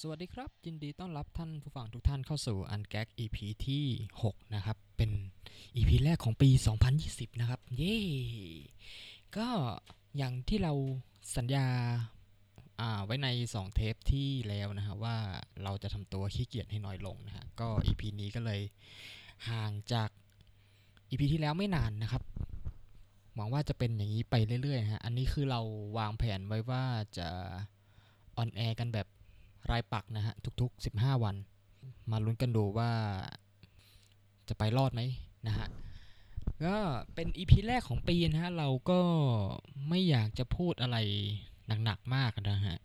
สวัสดีครับ ยินดีต้อนรับท่านผู้ฟังทุกท่านเข้าสู่อันแก๊ก EP ที่ 6 นะครับ เป็น EP แรกของปี 2020 นะครับ เย้ก็อย่างที่เราสัญญาอ่าไว้ใน 2 เทปที่แล้วนะฮะว่าเราจะทำตัวขี้เกียจให้น้อยลงนะฮะก็ EP นี้ก็เลยห่างจาก EP ที่แล้วไม่นานนะครับหวังว่าจะเป็นอย่างนี้ไปเรื่อยๆฮะอันนี้คือเราวางแผนไว้ว่าจะออนแอร์กันแบบ รายปักนะฮะทุกๆ 15 วัน มาลุ้นกันดูว่าจะไปรอดไหมนะฮะก็เป็น EP แรกของปีนะฮะ เราก็ไม่อยากจะพูดอะไรหนักๆมากนะฮะ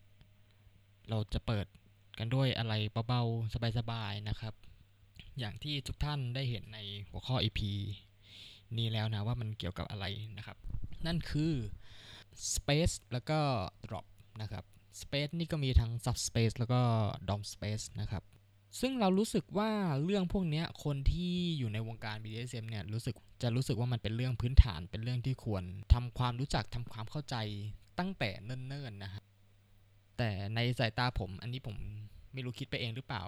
เราจะเปิดกันด้วยอะไรเบาๆ สบายๆ นะครับ อย่างที่ทุกท่านได้เห็นในหัวข้อ EP นี้แล้วนะว่ามันเกี่ยวกับอะไรนะครับ นั่นคือ Space แล้วก็ Drop นะครับ Space นี่ก็มีทั้ง Subspace แล้วก็ Dom Space นะครับ ซึ่งเรารู้สึกว่าเรื่องพวกนี้คนที่อยู่ในวงการ BDSM เนี่ยรู้สึกจะรู้สึกว่ามันเป็นเรื่องพื้นฐานเป็นเรื่องที่ควรทำความรู้จักทำความเข้าใจตั้งแต่เนิ่นๆนะฮะแต่ในสายตาผมอันนี้ผมไม่รู้คิดไปเองหรือเปล่า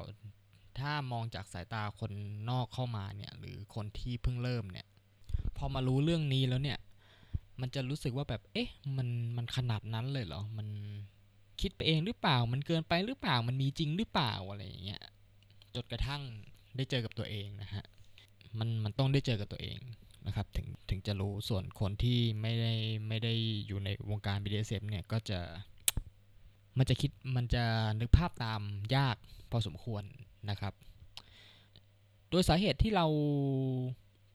ถ้ามองจากสายตาคนนอกเข้ามาเนี่ยหรือคนที่เพิ่งเริ่มเนี่ยพอมารู้เรื่องนี้แล้วเนี่ย มันจะรู้สึกว่าแบบ เอ๊ะ มัน มันขนาดนั้นเลยเหรอ มัน คิดไปเองหรือเปล่า มันเกินไปหรือเปล่า มันมีจริงหรือเปล่าอะไรอย่างเงี้ย จนกระทั่งได้เจอกับตัวเองนะฮะ มันมันต้องได้เจอกับตัวเองนะครับ ถึงถึงจะรู้ ส่วนคนที่ไม่ได้ไม่ได้อยู่ในวงการ BDSM เนี่ย ก็จะมันจะคิดมันจะนึกภาพตามยากพอสมควรนะครับ โดยสาเหตุที่เรา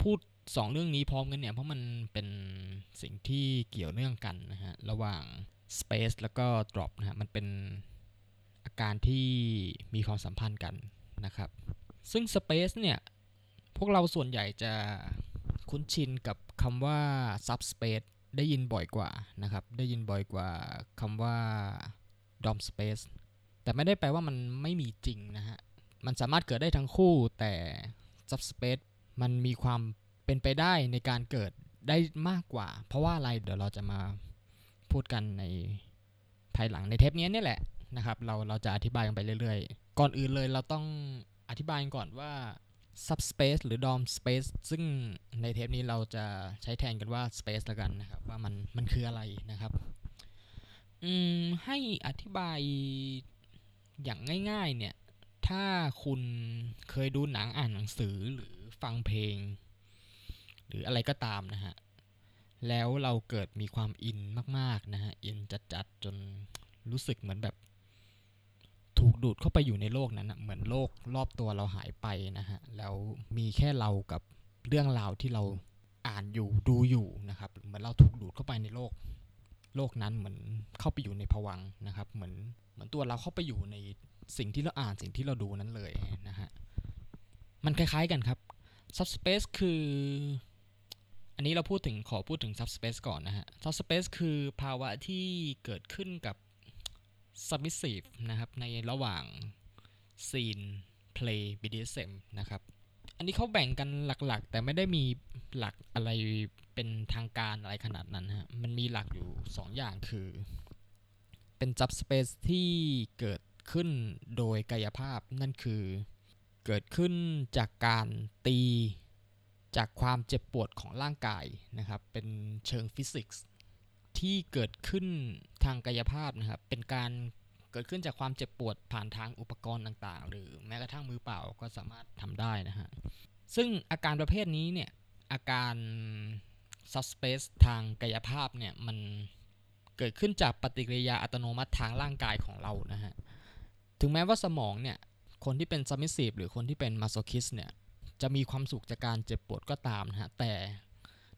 พูดสองเรื่องนี้พร้อมกันเนี่ย เพราะมันเป็นสิ่งที่เกี่ยวเนื่องกันนะฮะ ระหว่าง space แล้วก็ drop นะฮะมันเป็นอาการที่มีความสัมพันธ์กันนะครับ ซึ่ง space เนี่ยพวกเราส่วนใหญ่จะคุ้นชินกับคำว่า subspace ได้ยินบ่อยกว่านะครับ ได้ยินบ่อยกว่าคำว่า dom space แต่ไม่ได้แปลว่ามันไม่มีจริงนะฮะ มันสามารถเกิดได้ทั้งคู่แต่ subspace มันมีความเป็นไปได้ในการเกิดได้มากกว่า เพราะว่าอะไรเดี๋ยวเราจะมา พูดกันในภายหลังในเทปนี้นี่แหละนะครับ เราเราจะอธิบายกันไปเรื่อยๆ ก่อนอื่นเลยเราต้องอธิบายก่อนว่า subspace หรือ dom space ซึ่งในเทปนี้เราจะใช้แทนกันว่า space ล้วกันนะครับ ว่ามันมันคืออะไรนะครับ อืม ให้อธิบายอย่างง่ายๆ เนี่ย ถ้าคุณเคยดูหนังอ่านหนังสือหรือฟังเพลง หรืออะไรก็ตามนะฮะ แล้วเราเกิดมีความอินมากๆนะฮะ อินจัดๆจนรู้สึกเหมือนแบบ ถูกดูดเข้าไปอยู่ในโลกนั้นนะเหมือนโลกรอบตัวเราหายไปนะฮะ แล้วมีแค่เรากับเรื่องราวที่เราอ่านอยู่ดูอยู่นะครับ เหมือนเราถูกดูดเข้าไปในโลก โลกนั้นเหมือนเข้าไปอยู่ในภวังนะครับ เหมือนเหมือนตัวเราเข้าไปอยู่ในสิ่งที่เราอ่านสิ่งที่เราดูนั้นเลยนะฮะ มันคล้ายๆกันครับ subspace คือ อันนี้เราพูดถึงขอพูดถึง subspace ก่อนนะฮะ subspace คือภาวะที่เกิดขึ้นกับ submissive นะครับในระหว่าง scene play BDSM นะครับ อันนี้เขาแบ่งกันหลักๆ แต่ไม่ได้มีหลักอะไรเป็นทางการอะไรขนาดนั้นฮะ มันมีหลักอยู่ 2 อย่างคือ เป็น subspace ที่เกิดขึ้นโดยกายภาพนั่นคือเกิดขึ้นจากการตี จากความเจ็บปวดของร่างกายนะครับ เป็นเชิงฟิสิกส์ที่เกิดขึ้นทางกายภาพนะครับ เป็นการเกิดขึ้นจากความเจ็บปวดผ่านทางอุปกรณ์ต่างๆ หรือแม้กระทั่งมือเปล่าก็สามารถทำได้นะฮะ ซึ่งอาการประเภทนี้เนี่ยอาการ subspace ทางกายภาพเนี่ยมันเกิดขึ้นจากปฏิกิริยาอัตโนมัติทางร่างกายของเรานะฮะ ถึงแม้ว่าสมองเนี่ยคนที่เป็น submissive หรือคนที่เป็น masochist เนี่ย จะมีความสุขจากการเจ็บปวดก็ตามนะฮะแต่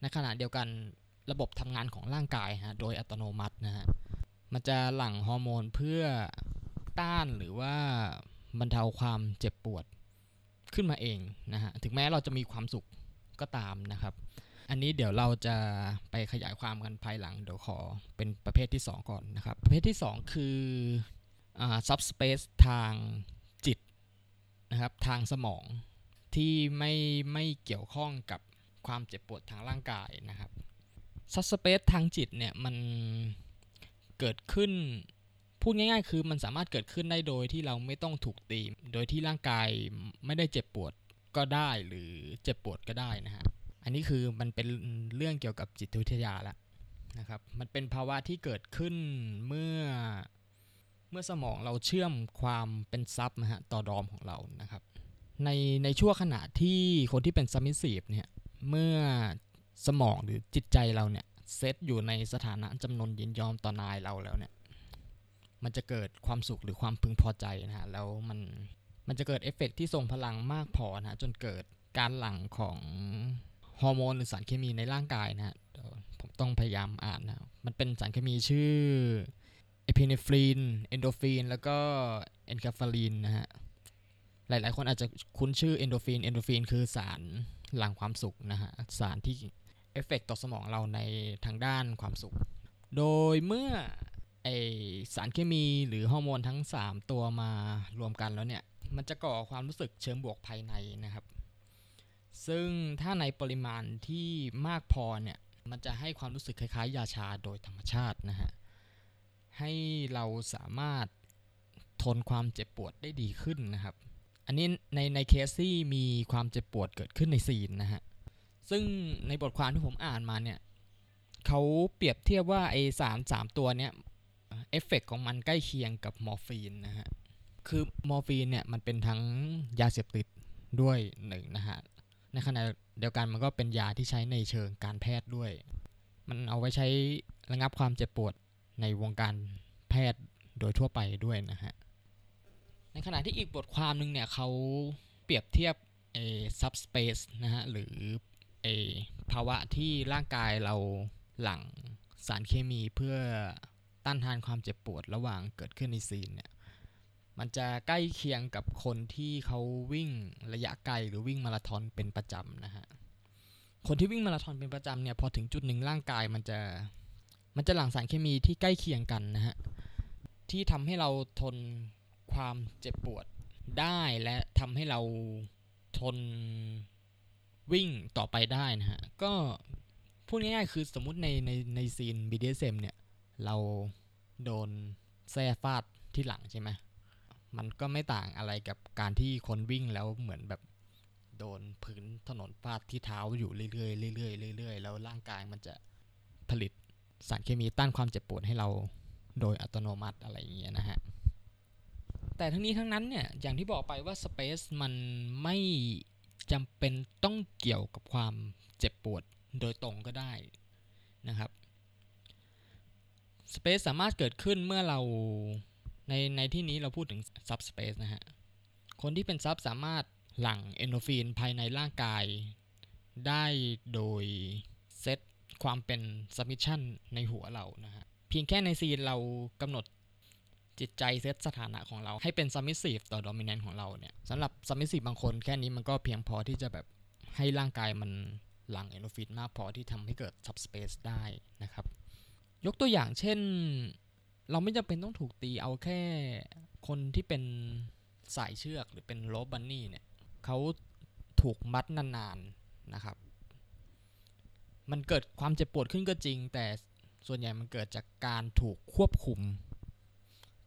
ในขณะเดียวกันระบบทำงานของร่างกายฮะโดยอัตโนมัตินะฮะมันจะหลั่งฮอร์โมนเพื่อต้านหรือว่าบรรเทาความเจ็บปวดขึ้นมาเองนะฮะถึงแม้เราจะมีความสุขก็ตามนะครับ อันนี้เดี๋ยวเราจะไปขยายความกันภายหลัง เดี๋ยวขอเป็นประเภทที่ 2 ก่อนนะครับ ประเภทที่ 2 คืออ่า subspace ทางจิตนะครับทางสมอง ที่ไม่ไม่เกี่ยวข้องกับความเจ็บปวดทางร่างกายนะครับ subspace ทางจิตเนี่ยมันเกิดขึ้นพูดง่าย ๆ คือมันสามารถเกิดขึ้นได้โดยที่เราไม่ต้องถูกตีโดยที่ร่างกายไม่ได้เจ็บปวดก็ได้หรือเจ็บปวดก็ได้นะฮะอันนี้คือมันเป็นเรื่องเกี่ยวกับจิตวิทยาแล้วนะครับมันเป็นภาวะที่เกิดขึ้นเมื่อเมื่อสมองเราเชื่อมความเป็น sub นะฮะต่อ dom ของเรานะครับ ในในช่วงขณะที่คนที่เป็น submissive เนี่ยเมื่อสมองหรือจิตใจเราเนี่ยเซตอยู่ในสถานะจำนนยินยอมต่อนายเราแล้วเนี่ยมันจะเกิดความสุขหรือความพึงพอใจนะฮะแล้วมันมันจะเกิดเอฟเฟกที่ทรงพลังมากพอนะฮะจนเกิดการหลั่งของฮอร์โมนหรือสารเคมีในร่างกายนะฮะผมต้องพยายามอ่านนะ มันเป็นสารเคมีชื่อ epinephrine endorphin แล้วก็ enkephalin นะฮะ หลาย ๆ คนอาจจะคุ้นชื่อ endorphin endorphin คือสารหลั่งความสุขนะฮะ สารที่เอฟเฟกต่อสมองเราในทางด้านความสุข โดยเมื่อไอสารเคมีหรือฮอร์โมนทั้ง 3 ตัวมารวมกันแล้วเนี่ย มันจะก่อความรู้สึกเชิงบวกภายในนะครับ ซึ่งถ้าในปริมาณที่มากพอเนี่ย มันจะให้ความรู้สึกคล้าย ๆ ยาชาโดยธรรมชาตินะฮะ ให้เราสามารถทนความเจ็บปวดได้ดีขึ้นนะครับ อันนี้ในในเคสที่มีความเจ็บปวดเกิดขึ้นใน scene นะฮะ ซึ่งในบทความที่ผมอ่านมาเนี่ยเขาเปรียบเทียบว่าไอสารสามตัวเนี้ยเอฟเฟกของมันใกล้เคียงกับมอร์ฟีนนะฮะ คือมอร์ฟีนเนี่ยมันเป็นทั้งยาเสพติดด้วยหนึ่งนะฮะ ในขณะเดียวกันมันก็เป็นยาที่ใช้ในเชิงการแพทย์ด้วย มันเอาไว้ใช้ระงับความเจ็บปวดในวงการแพทย์โดยทั่วไปด้วยนะฮะ ในขณะที่อีกบทความหนึ่งเนี่ยเขาเปรียบเทียบเอ subspace นะฮะหรือเอภาวะที่ร่างกายเราหลั่งสารเคมีเพื่อต้านทานความเจ็บปวดระหว่างเกิดขึ้นในซีนเนี่ยมันจะใกล้เคียงกับคนที่เขาวิ่งระยะไกลหรือวิ่งมาราธอนเป็นประจำนะฮะคนที่วิ่งมาราธอนเป็นประจำเนี่ยพอถึงจุดหนึ่งร่างกายมันจะมันจะหลั่งสารเคมีที่ใกล้เคียงกันนะฮะที่ทำให้เราทน ความเจ็บปวดได้และทำให้เราทนวิ่งต่อไปได้นะฮะ ก็พูดง่ายๆ คือสมมุติในในในซีน BDSM เนี่ย เราโดนแซ่ฟาดที่หลังใช่ไหม มันก็ไม่ต่างอะไรกับการที่คนวิ่งแล้วเหมือนแบบโดนพื้นถนนฟาดที่เท้าอยู่เรื่อยๆเรื่อยๆเรื่อยๆ แล้วร่างกายมันจะผลิตสารเคมีต้านความเจ็บปวดให้เราโดยอัตโนมัติอะไรอย่างเงี้ยนะฮะ แต่ทั้งนี้ทั้งนั้นเนี่ยอย่างที่บอกไปว่าสเปซมันไม่จำเป็นต้องเกี่ยวกับความเจ็บปวดโดยตรงก็ได้นะครับ space สามารถเกิดขึ้นเมื่อเราในในที่นี้เราพูดถึง subspace นะฮะ คนที่เป็น sub สามารถหลั่งเอนโดฟินภายในร่างกาย ได้โดยเซตความเป็น submission ในหัวเรานะฮะ เพียงแค่ใน scene เรากำหนด จิตใจเซตสถานะของเราให้เป็น submissive ต่อ dominant ของเราเนี่ยสำหรับ submissive บางคนแค่นี้มันก็เพียงพอที่จะแบบให้ร่างกายมันหลั่งเอนโดฟินมากพอที่ทำให้เกิด subspace ได้นะครับ ยกตัวอย่างเช่น เราไม่จำเป็นต้องถูกตีเอาแค่คนที่เป็นสายเชือกหรือเป็น rope bunny เนี่ยเขาถูกมัดนานๆนะครับ มันเกิดความเจ็บปวดขึ้นก็จริง แต่ส่วนใหญ่มันเกิดจากการถูกควบคุม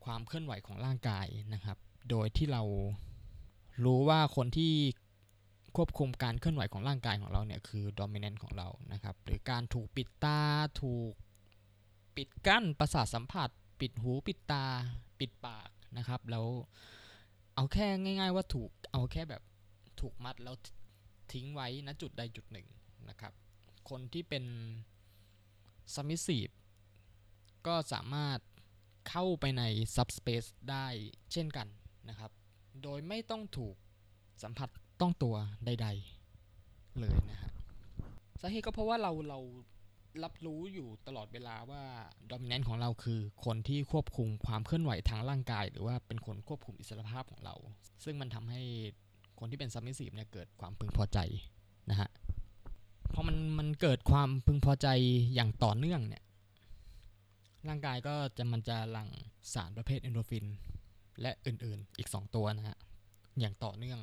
ความเคลื่อนไหวของร่างกายนะครับ โดยที่เรารู้ว่าคนที่ควบคุมการเคลื่อนไหวของร่างกายของเราเนี่ยคือดอมิเนนต์ของเรานะครับ หรือการถูกปิดตา ถูกปิดกั้นประสาทสัมผัส ปิดหูปิดตา ปิดปากนะครับ แล้วเอาแค่ง่าย ๆ ว่าถูกเอาแค่แบบถูกมัดแล้วทิ้งไว้ณจุดใดจุดหนึ่งนะครับ คนที่เป็นสมิสีฟก็สามารถ เข้าไปในซับสเปซได้เช่นกันนะครับ โดยไม่ต้องถูกสัมผัสต้องตัวใด ๆ เลยนะฮะสาเหตุก็เพราะว่าเราเรารับรู้อยู่ตลอดเวลาว่าดอมิเนนต์ของเราคือคนที่ควบคุมความเคลื่อนไหวทางร่างกาย หรือว่าเป็นคนควบคุมอิสรภาพของเรา ซึ่งมันทำให้คนที่เป็น submissive เนี่ยเกิดความพึงพอใจนะฮะพอมันมันเกิดความพึงพอใจอย่างต่อเนื่องเนี่ย ร่างกายก็จะมันจะหลั่งสารประเภทเอนโดฟิน และอื่นๆอีก 2 ตัวนะฮะ อย่างต่อเนื่อง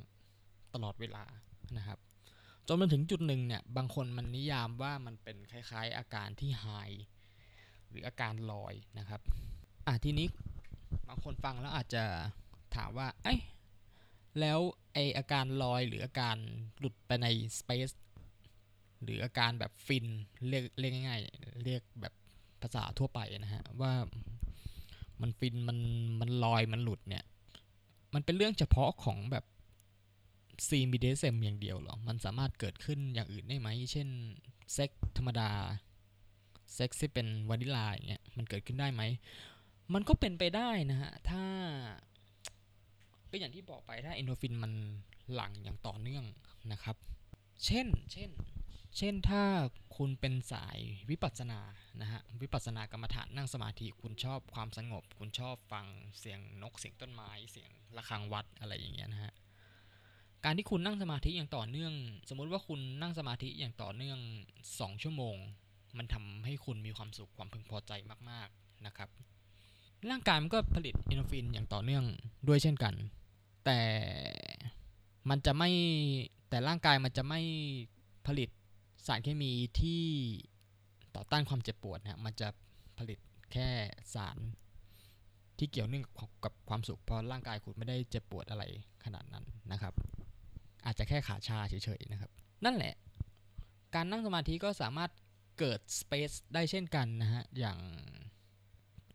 ตลอดเวลานะครับ จนมาถึงจุดหนึ่งเนี่ย บางคนมันนิยามว่ามันเป็นคล้ายๆ อาการที่ high หรืออาการลอยนะครับ อะทีนี้บางคนฟังแล้วอาจจะถามว่า เอ้ยแล้วไออาการลอยหรืออาการหลุดไปในสเปซหรืออาการแบบฟินเรียกเรียกง่ายๆเรียกแบบ ภาษาทั่วไปนะฮะว่ามันฟินมันมันลอยมันหลุดเนี่ย มันเป็นเรื่องเฉพาะของแบบซีมีเดซมอย่างเดียวหรอ มันสามารถเกิดขึ้นอย่างอื่นได้ไหม เช่นเซ็กธรรมดา เซ็กที่เป็นวานิลาอย่างเงี้ย มันเกิดขึ้นได้ไหม มันก็เป็นไปได้นะฮะ ถ้า ก็อย่างที่บอกไปถ้าเอนโดฟินมันหลั่งอย่างต่อเนื่องนะครับ เช่น เช่น เช่นถ้าคุณเป็นสายวิปัสสนานะฮะวิปัสสนากรรมฐานนั่งสมาธิคุณชอบความสงบ คุณชอบฟังเสียงนกเสียงต้นไม้เสียงระฆังวัดอะไรอย่างเงี้ยนะฮะการที่คุณนั่งสมาธิอย่างต่อเนื่อง สมมุติว่าคุณนั่งสมาธิอย่างต่อเนื่อง 2 ชั่วโมง มันทำให้คุณมีความสุขความพึงพอใจมากๆนะครับ ร่างกายมันก็ผลิตเอนโดฟินอย่างต่อเนื่องด้วยเช่นกัน แต่มันจะไม่แต่ร่างกายมันจะไม่ผลิต สารเคมีที่ต่อต้านความเจ็บปวดนะมันจะผลิตแค่สารที่เกี่ยวเนื่องกับความสุขเพราะร่างกายคุณไม่ได้เจ็บปวดอะไรขนาดนั้นนะครับ อาจจะแค่ขาชาเฉยๆนะครับ นั่นแหละ การนั่งสมาธิก็สามารถเกิดสเปซได้เช่นกันนะฮะ อย่าง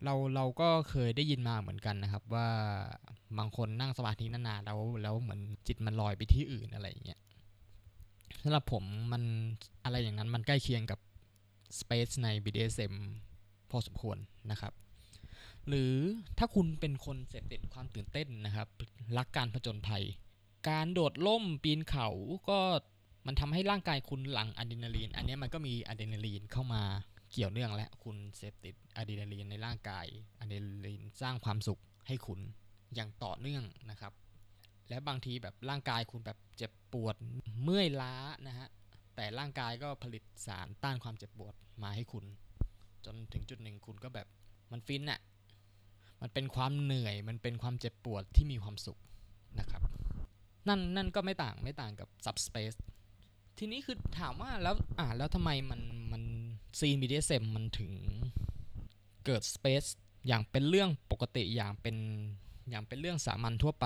เราเราก็เคยได้ยินมาเหมือนกันนะครับ ว่าบางคนนั่งสมาธินานๆแล้วแล้วเหมือนจิตมันลอยไปที่อื่นอะไรอย่างเงี้ย สำหรับผมมันอะไรอย่างนั้นมันใกล้เคียงกับ Space ใน BDSM พอสมควรนะครับ หรือถ้าคุณเป็นคนเสพติดความตื่นเต้นนะครับ รักการผจญภัย การโดดล่มปีนเขาก็มันทำให้ร่างกายคุณหลั่งอะดรีนาลีน อันนี้มันก็มีอะดรีนาลีนเข้ามาเกี่ยวเนื่องและคุณเสพติดอะดรีนาลีนในร่างกายอะดรีนาลีนสร้างความสุขให้คุณอย่างต่อเนื่องนะครับ และบางทีแบบร่างกายคุณแบบเจ็บปวดเมื่อยล้านะฮะแต่ร่างกายก็ผลิตสารต้านความเจ็บปวดมาให้คุณ จนถึงจุดหนึ่งคุณก็แบบมันฟินอะมันเป็นความเหนื่อยมันเป็นความเจ็บปวดที่มีความสุขนะครับ นั่นนั่นก็ไม่ต่างไม่ต่างกับ subspace ทีนี้คือถามว่าแล้วอ่าแล้วทำไมมันมันซีน BDSM มันถึงเกิด space อย่างเป็นเรื่องปกติอย่างเป็นอย่างเป็นเรื่องสามัญทั่วไป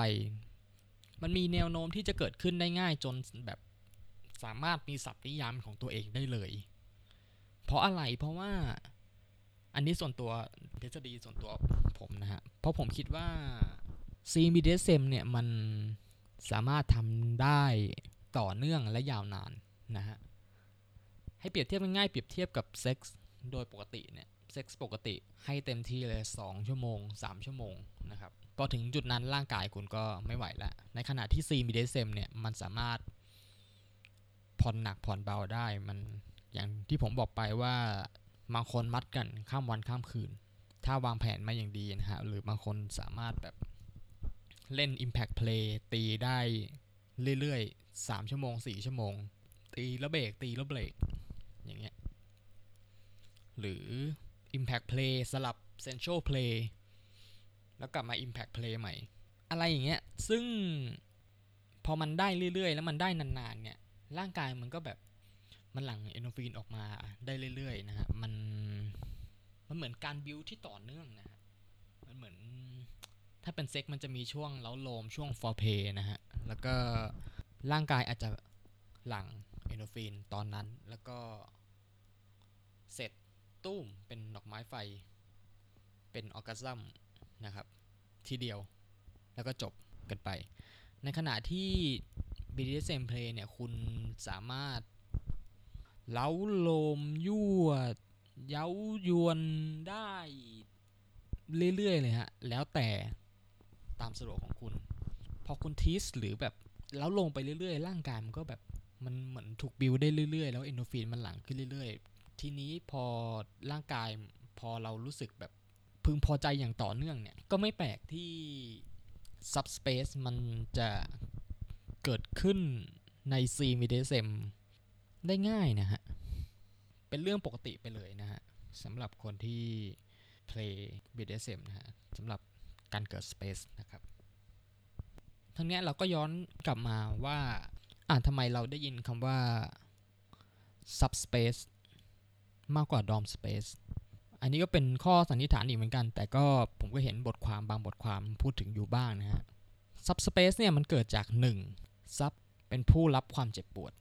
มันมีแนวโน้มที่จะเกิดขึ้นได้ง่ายจนแบบสามารถมีศัพท์นิยามของตัวเองได้เลย เพราะอะไรเพราะว่าอันนี้ส่วนตัวทฤษฎีส่วนตัวผมนะฮะ เพราะผมคิดว่า CBDSM เนี่ยมันสามารถทำได้ต่อเนื่องและยาวนานนะฮะ ให้เปรียบเทียบง่ายๆเปรียบเทียบกับเซ็กส์โดยปกติเนี่ยเซ็กส์ปกติให้เต็มที่เลย 2 ชั่วโมง 3 ชั่วโมงนะครับ พอถึงจุดนั้นร่างกายคุณก็ไม่ไหวแล้ว ในขณะที่ซีมีเดซมเนี่ยมันสามารถผ่อนหนักผ่อนเบาได้มันอย่างที่ผมบอกไปว่าบางคนมัดกันข้ามวันข้ามคืน ถ้าวางแผนมาอย่างดีนะฮะหรือบางคนสามารถแบบเล่น Impact Play ตีได้เรื่อยๆ 3 ชั่วโมง 4 ชั่วโมง ตีแล้วเบรกตีแล้วเบรกอย่างเงี้ยหรือ Impact Play สลับ Central Play แล้วกลับมา Impact Play ใหม่ อะไรอย่างเงี้ย ซึ่งพอมันได้เรื่อยๆ แล้วมันได้นานๆ เนี่ย ร่างกายมันก็แบบมันหลั่งเอนโดฟินออกมาได้เรื่อยๆ นะฮะ มันมันเหมือนการบิวที่ต่อเนื่องนะฮะ มันเหมือนถ้าเป็นเซ็กมันจะมีช่วงเล้าโลมช่วงฟอร์เพย์นะฮะ แล้วก็ร่างกายอาจจะหลั่งเอนโดฟินตอนนั้น แล้วก็เสร็จตุ้มเป็นดอกไม้ไฟ เป็นออร์กัซัม นะครับ ทีเดียวแล้วก็จบกันไป ในขณะที่ BDSM play เนี่ยคุณสามารถเล้าโลมยั่วเย้ายวนได้เรื่อยๆเลยฮะ แล้วแต่ตามสะดวกของคุณ พอคุณทีสหรือแบบแล้วลงไปเรื่อยๆ ร่างกายมันก็แบบมันเหมือนถูกบิวได้เรื่อยๆ แล้วเอนโดฟินมันหลั่งขึ้นเรื่อยๆ ทีนี้พอร่างกายพอเรารู้สึกแบบ พึงพอใจอย่างต่อเนื่องเนี่ย ก็ไม่แปลกที่ subspace มันจะเกิดขึ้นใน C m i d s m ได้ง่ายนะฮะ เป็นเรื่องปกติไปเลยนะฮะสำหรับคนที่ play BDSM นะฮะสำหรับการเกิด space นะครับทั้งนี้เราก็ย้อนกลับมาว่าอ่าทำไมเราได้ยินคำว่า subspace มากกว่า dom space อันนี้ก็เป็นข้อสันนิษฐานอีกเหมือนกัน แต่ก็ผมก็เห็นบทความบางบทความพูดถึงอยู่บ้างนะฮะ subspace เนี่ยมันเกิดจาก 1. sub เป็นผู้รับความเจ็บปวด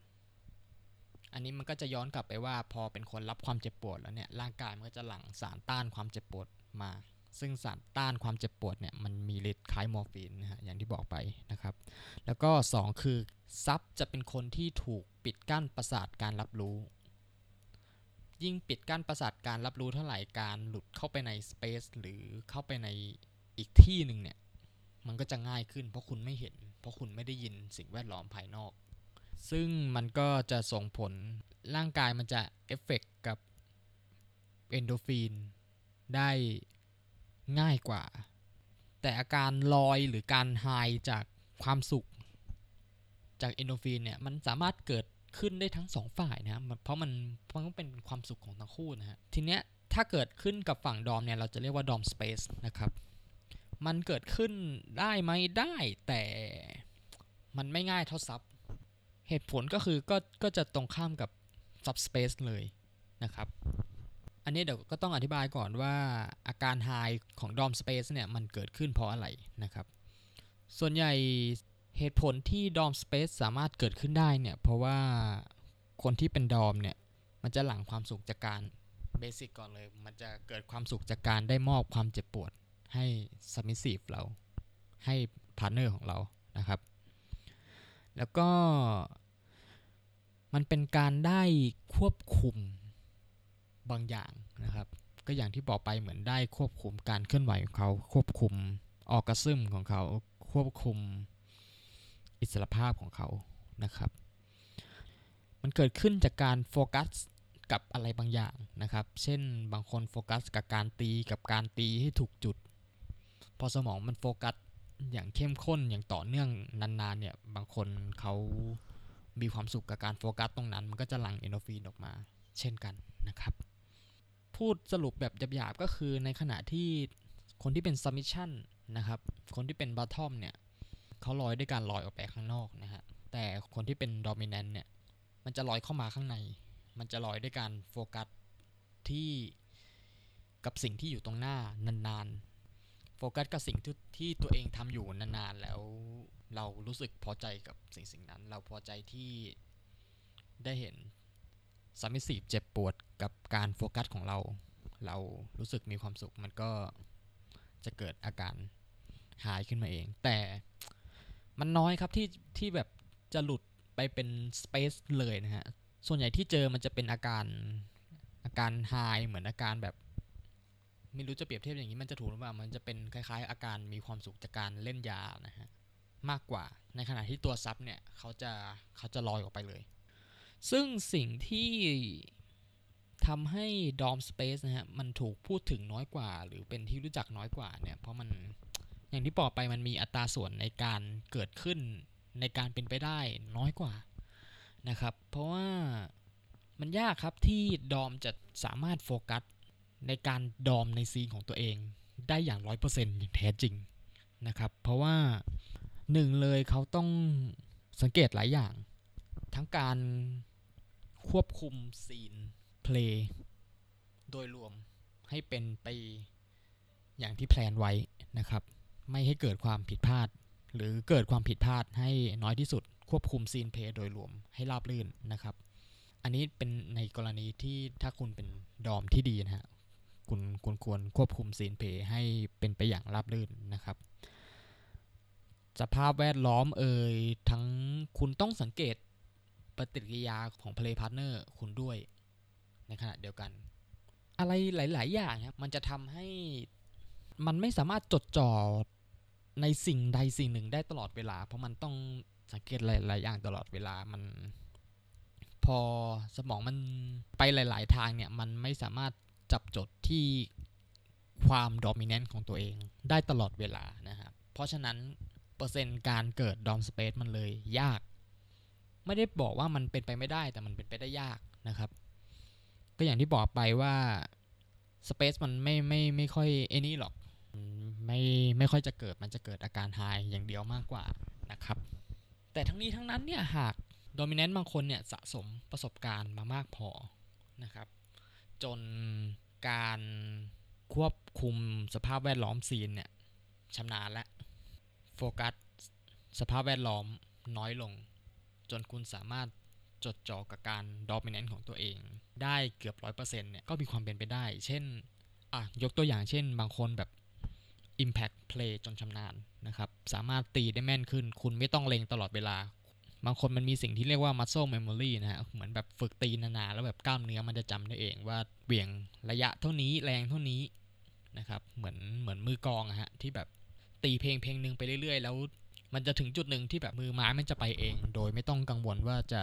อันนี้มันก็จะย้อนกลับไปว่าพอเป็นคนรับความเจ็บปวดแล้วเนี่ยร่างกายมันก็จะหลั่งสารต้านความเจ็บปวดมา ซึ่งสารต้านความเจ็บปวดเนี่ยมันมีฤทธิ์คล้ายมอร์ฟีนนะฮะอย่างที่บอกไปนะครับ แล้วก็ 2 คือซับจะเป็นคนที่ถูกปิดกั้นประสาทการรับรู้ ยิ่งปิดกั้นประสาทการรับรู้เท่าไหร่การหลุดเข้าไปในสเปซหรือเข้าไปในอีกที่หนึ่งเนี่ย มันก็จะง่ายขึ้นเพราะคุณไม่เห็น เพราะคุณไม่ได้ยินสิ่งแวดล้อมภายนอก ซึ่งมันก็จะส่งผลร่างกายมันจะเอฟเฟกกับเอนโดฟินได้ง่ายกว่า แต่อาการลอยหรือการ high จากความสุขจากเอนโดฟินเนี่ย มันสามารถเกิด ขึ้นได้ทั้งสองฝ่ายนะเพราะมันมันต้องเป็นความสุขของทั้งคู่นะฮะทีเนี้ยถ้าเกิดขึ้นกับฝั่ง dom เนี่ยเราจะเรียกว่า dom space นะครับมันเกิดขึ้นได้ไหมได้แต่มันไม่ง่ายเท่า subเหตุผลก็คือก็ก็จะตรงข้ามกับซับสเปซเลยนะครับอันนี้เดี๋ยวก็ต้องอธิบายก่อนว่าอาการไฮของดอมสเปซเนี่ยมันเกิดขึ้นเพราะอะไรนะครับส่วนใหญ่ เหตุผลที่ดอมสเปซสามารถเกิดขึ้นได้เนี่ย เพราะว่าคนที่เป็นดอมเนี่ย มันจะหลั่งความสุขจากการเบสิกก่อนเลย มันจะเกิดความสุขจากการได้มอบความเจ็บปวดให้ submissive เรา ให้ partner ของเรานะครับ แล้วก็มันเป็นการได้ควบคุมบางอย่างนะครับ ก็อย่างที่บอกไปเหมือนได้ควบคุมการเคลื่อนไหวของเขา ควบคุม orgasm ของเขา ควบคุม อิสรภาพของเขานะครับ มันเกิดขึ้นจากการโฟกัสกับอะไรบางอย่างนะครับ เช่นบางคนโฟกัสกับการตีกับการตีให้ถูกจุด พอสมองมันโฟกัสอย่างเข้มข้นอย่างต่อเนื่องนานๆเนี่ย บางคนเขามีความสุขกับการโฟกัสตรงนั้น มันก็จะหลั่งเอนโดฟินออกมา เช่นกันนะครับ พูดสรุปแบบหยาบๆก็คือในขณะที่คนที่เป็น submission นะครับ คนที่เป็น bottom เนี่ย เขาลอยด้วยการลอยออกไปข้างนอกนะฮะ แต่คนที่เป็น dominant เนี่ย มันจะลอยเข้ามาข้างใน มันจะลอยด้วยการโฟกัสที่กับสิ่งที่อยู่ตรงหน้านานๆ โฟกัสกับสิ่งที่ที่ตัวเองทำอยู่นานๆ แล้วเรารู้สึกพอใจกับสิ่งสิ่งนั้น เราพอใจที่ได้เห็นสามิสีเจ็บปวดกับการโฟกัสของเรา เรารู้สึกมีความสุขมันก็จะเกิดอาการหายขึ้นมาเอง แต่ มันน้อยครับที่ที่แบบจะหลุดไปเป็นสเปซเลยนะฮะ ส่วนใหญ่ที่เจอมันจะเป็นอาการอาการไฮเหมือนอาการแบบ ไม่รู้จะเปรียบเทียบอย่างนี้มันจะถูกหรือเปล่า มันจะเป็นคล้ายๆ อาการมีความสุขจากการเล่นยานะฮะมากกว่า ในขณะที่ตัวซับเนี่ยเขาจะเขาจะลอยออกไปเลย ซึ่งสิ่งที่ทำให้ดอมสเปซนะฮะมันถูกพูดถึงน้อยกว่า หรือเป็นที่รู้จักน้อยกว่าเนี่ยเพราะมัน อย่างที่บอกไปมันมีอัตราส่วนในการเกิดขึ้นในการเป็นไปได้น้อยกว่านะครับ เพราะว่ามันยากครับที่ดอมจะสามารถโฟกัสในการดอมในซีนของตัวเอง ได้อย่างร้อยเปอร์เซ็นต์อย่างแท้จริงนะครับ เพราะว่าหนึ่งเลยเขาต้องสังเกตหลายอย่าง ทั้งการควบคุมซีนเพลงโดยรวมให้เป็นไปอย่างที่ plan ไว้นะครับ ไม่ให้เกิดความผิดพลาด หรือเกิดความผิดพลาดให้น้อยที่สุด ควบคุม scene play โดยรวมให้ราบรื่นนะครับ อันนี้เป็นในกรณีที่ถ้าคุณเป็น dom ที่ดีนะฮะคุณคุณควรควบคุม scene play ให้เป็นไปอย่างราบรื่นนะครับสภาพแวดล้อมเอยทั้งคุณต้องสังเกตปฏิกิริยาของ play partner คุณด้วยในขณะเดียวกัน อะไรหลาย ๆ อย่างครับมันจะทำให้มันไม่สามารถจดจ่อ ในสิ่งใดสิ่งหนึ่งได้ตลอดเวลา เพราะมันต้องสังเกตหลาย ๆ อย่างตลอดเวลามัน พอสมองมันไปหลาย ๆ ทางเนี่ยมันไม่สามารถจับจดที่ความดอมิเนนต์ของตัวเองได้ตลอดเวลานะครับเพราะฉะนั้นเปอร์เซ็นต์การเกิดดอมสเปซมันเลยยาก ไม่ได้บอกว่ามันเป็นไปไม่ได้แต่มันเป็นไปได้ยากนะครับ ก็อย่างที่บอกไปว่าสเปซมันไม่ไม่ไม่ค่อยเอนี่หรอก ไม่ไม่ค่อยจะเกิดมันจะเกิดอาการไฮอย่างเดียวมากกว่านะครับ แต่ทั้งนี้ทั้งนั้นเนี่ยหากโดมิเนนต์บางคนเนี่ยสะสมประสบการณ์มามากพอนะครับ จนการควบคุมสภาพแวดล้อมซีนเนี่ยชำนาญและโฟกัสสภาพแวดล้อมน้อยลง จนคุณสามารถจดจ่อกับการดอมิเนนต์ของตัวเอง ได้เกือบร้อยเปอร์เซ็นต์เนี่ยก็มีความเป็นไปได้ เช่นอะยกตัวอย่างเช่น บางคนแบบ Impact Play จนชำนาญนะครับ สามารถตีได้แม่นขึ้น คุณไม่ต้องเล็งตลอดเวลา บางคนมันมีสิ่งที่เรียกว่า muscle memory นะฮะ เหมือนแบบฝึกตีนานๆแล้วแบบกล้ามเนื้อมันจะจำได้เองว่าเบี่ยงระยะเท่านี้แรงเท่านี้นะครับ เหมือนเหมือนมือกองอะฮะที่แบบตีเพลงเพลงหนึ่งไปเรื่อยๆ แล้ว มันจะถึงจุดหนึ่งที่แบบมือไม้มันจะไปเอง โดยไม่ต้องกังวลว่าจะ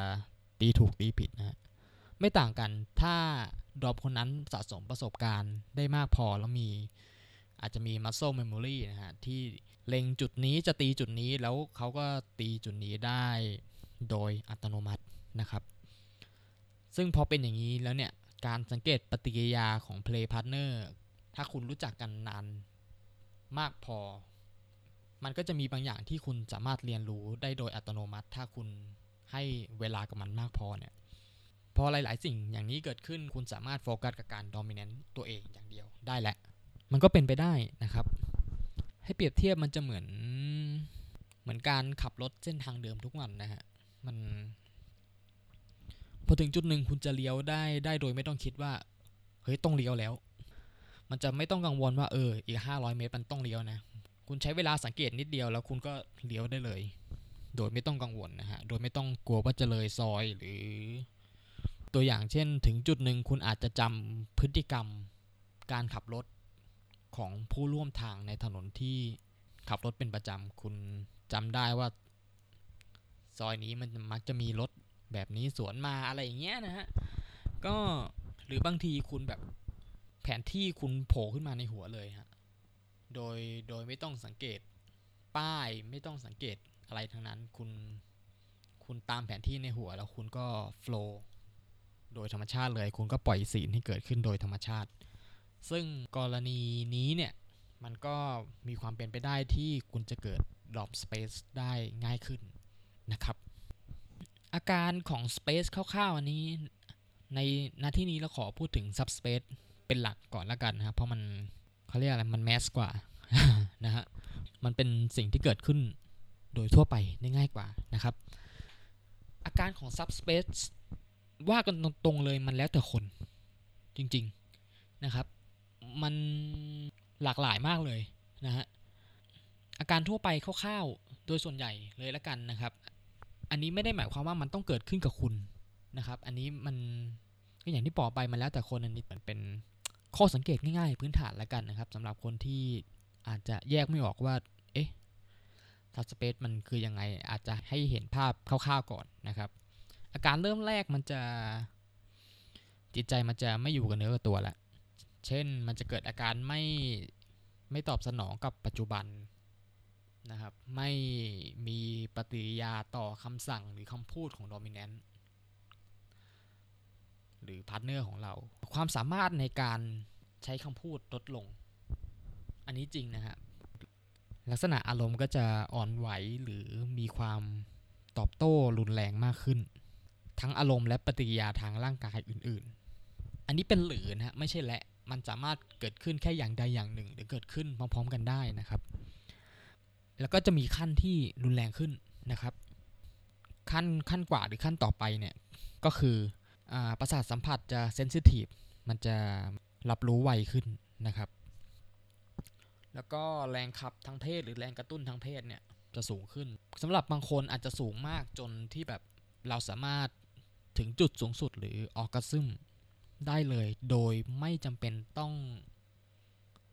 ตีถูกตีผิดนะฮะไม่ต่างกันถ้าดรอปคนนั้นสะสมประสบการณ์ได้มากพอแล้วมี อาจจะมี muscle memory นะฮะที่เล็งจุดนี้จะตีจุดนี้แล้วเขาก็ตีจุดนี้ได้โดยอัตโนมัตินะครับ ซึ่งพอเป็นอย่างนี้แล้วเนี่ย การสังเกตปฏิกิริยาของ play partner ถ้าคุณรู้จักกันนานมากพอ มันก็จะมีบางอย่างที่คุณสามารถเรียนรู้ได้โดยอัตโนมัติ ถ้าคุณให้เวลากับมันมากพอเนี่ยพอหลาย ๆ สิ่งอย่างนี้เกิดขึ้นคุณสามารถโฟกัสกับการ dominant ตัวเองอย่างเดียวได้แหละ มันก็เป็นไปได้นะครับ ให้เปรียบเทียบมันจะเหมือนเหมือนการขับรถเส้นทางเดิมทุกวันนะฮะมันพอถึงจุดหนึ่งคุณจะเลี้ยวได้ได้โดยไม่ต้องคิดว่าเฮ้ยต้องเลี้ยวแล้ว มันจะไม่ต้องกังวลว่าเอออีกห้าร้อยเมตรมันต้องเลี้ยวนะ คุณใช้เวลาสังเกตนิดเดียวแล้วคุณก็เลี้ยวได้เลย โดยไม่ต้องกังวลนะฮะโดยไม่ต้องกลัวว่าจะเลยซอยหรือ ตัวอย่างเช่น ถึงจุดหนึ่งคุณอาจจะจำพฤติกรรม การขับรถ ของผู้ร่วมทางในถนนที่ขับรถเป็นประจำคุณจำได้ว่า ซอยนี้มันมักจะมีรถแบบนี้สวนมาอะไรอย่างเงี้ยนะฮะ ก็หรือบางทีคุณแบบแผนที่คุณโผล่ขึ้นมาในหัวเลยฮะ โดยโดยไม่ต้องสังเกตป้ายไม่ต้องสังเกตอะไรทั้งนั้น คุณคุณตามแผนที่ในหัวแล้วคุณก็โฟล์โดยธรรมชาติเลย คุณก็ปล่อยสีนให้เกิดขึ้นโดยธรรมชาติ ซึ่งกรณีนี้เนี่ย มันก็มีความเป็นไปได้ที่คุณจะเกิด drop space ได้ง่ายขึ้นนะครับ อาการของ space คร่าวๆอันนี้ ในหน้าที่นี้เราขอพูดถึง subspace เป็นหลักก่อนละกันนะครับ เพราะมันเขาเรียกอะไร มันแมสกว่านะฮะ มันเป็นสิ่งที่เกิดขึ้นโดยทั่วไปได้ง่ายกว่านะครับ อาการของ subspace ว่ากันตรงๆเลยมันแล้วแต่คนจริง ๆ นะครับ มันหลากหลายมากเลยนะฮะอาการทั่วไปคร่าวๆโดยส่วนใหญ่เลยละกันนะครับ อันนี้ไม่ได้หมายความว่ามันต้องเกิดขึ้นกับคุณนะครับ อันนี้มันก็อย่างที่บอกไปมันแล้วแต่คนอันนี้มันเป็นข้อสังเกตง่ายๆ พื้นฐานละกันนะครับสำหรับคนที่อาจจะแยกไม่ออกว่า เอ๊ะทัสเปซมันคือยังไงอาจจะให้เห็นภาพคร่าวๆก่อนนะครับ อาการเริ่มแรกมันจะจิตใจมันจะไม่อยู่กับเนื้อกับตัวละ เช่นมันจะเกิดอาการไม่ไม่ตอบสนองกับปัจจุบันนะครับ ไม่มีปฏิกิริยาต่อคำสั่งหรือคำพูดของ dominant หรือ partner ของเรา ความสามารถในการใช้คำพูดลดลง อันนี้จริงนะฮะลักษณะอารมณ์ก็จะอ่อนไหวหรือมีความตอบโต้รุนแรงมากขึ้น ทั้งอารมณ์และปฏิกิริยาทางร่างกายอื่น ๆ อันนี้เป็นหรือนะฮะไม่ใช่และ มันสามารถเกิดขึ้นแค่อย่างใดอย่างหนึ่ง หรือเกิดขึ้นพร้อมๆกันได้นะครับ แล้วก็จะมีขั้นที่รุนแรงขึ้นนะครับ ขั้นขั้นกว่าหรือขั้นต่อไปเนี่ยก็คืออประสาทสัมผัสจะเซนซิทีฟมันจะรับรู้ไวขึ้นนะครับ แล้วก็แรงขับทางเพศหรือแรงกระตุ้นทางเพศเนี่ยจะสูงขึ้นสำหรับบางคนอาจจะสูงมากจนที่แบบเราสามารถถึงจุดสูงสุดหรือออกกระซึม ได้เลย โดยไม่จำเป็นต้อง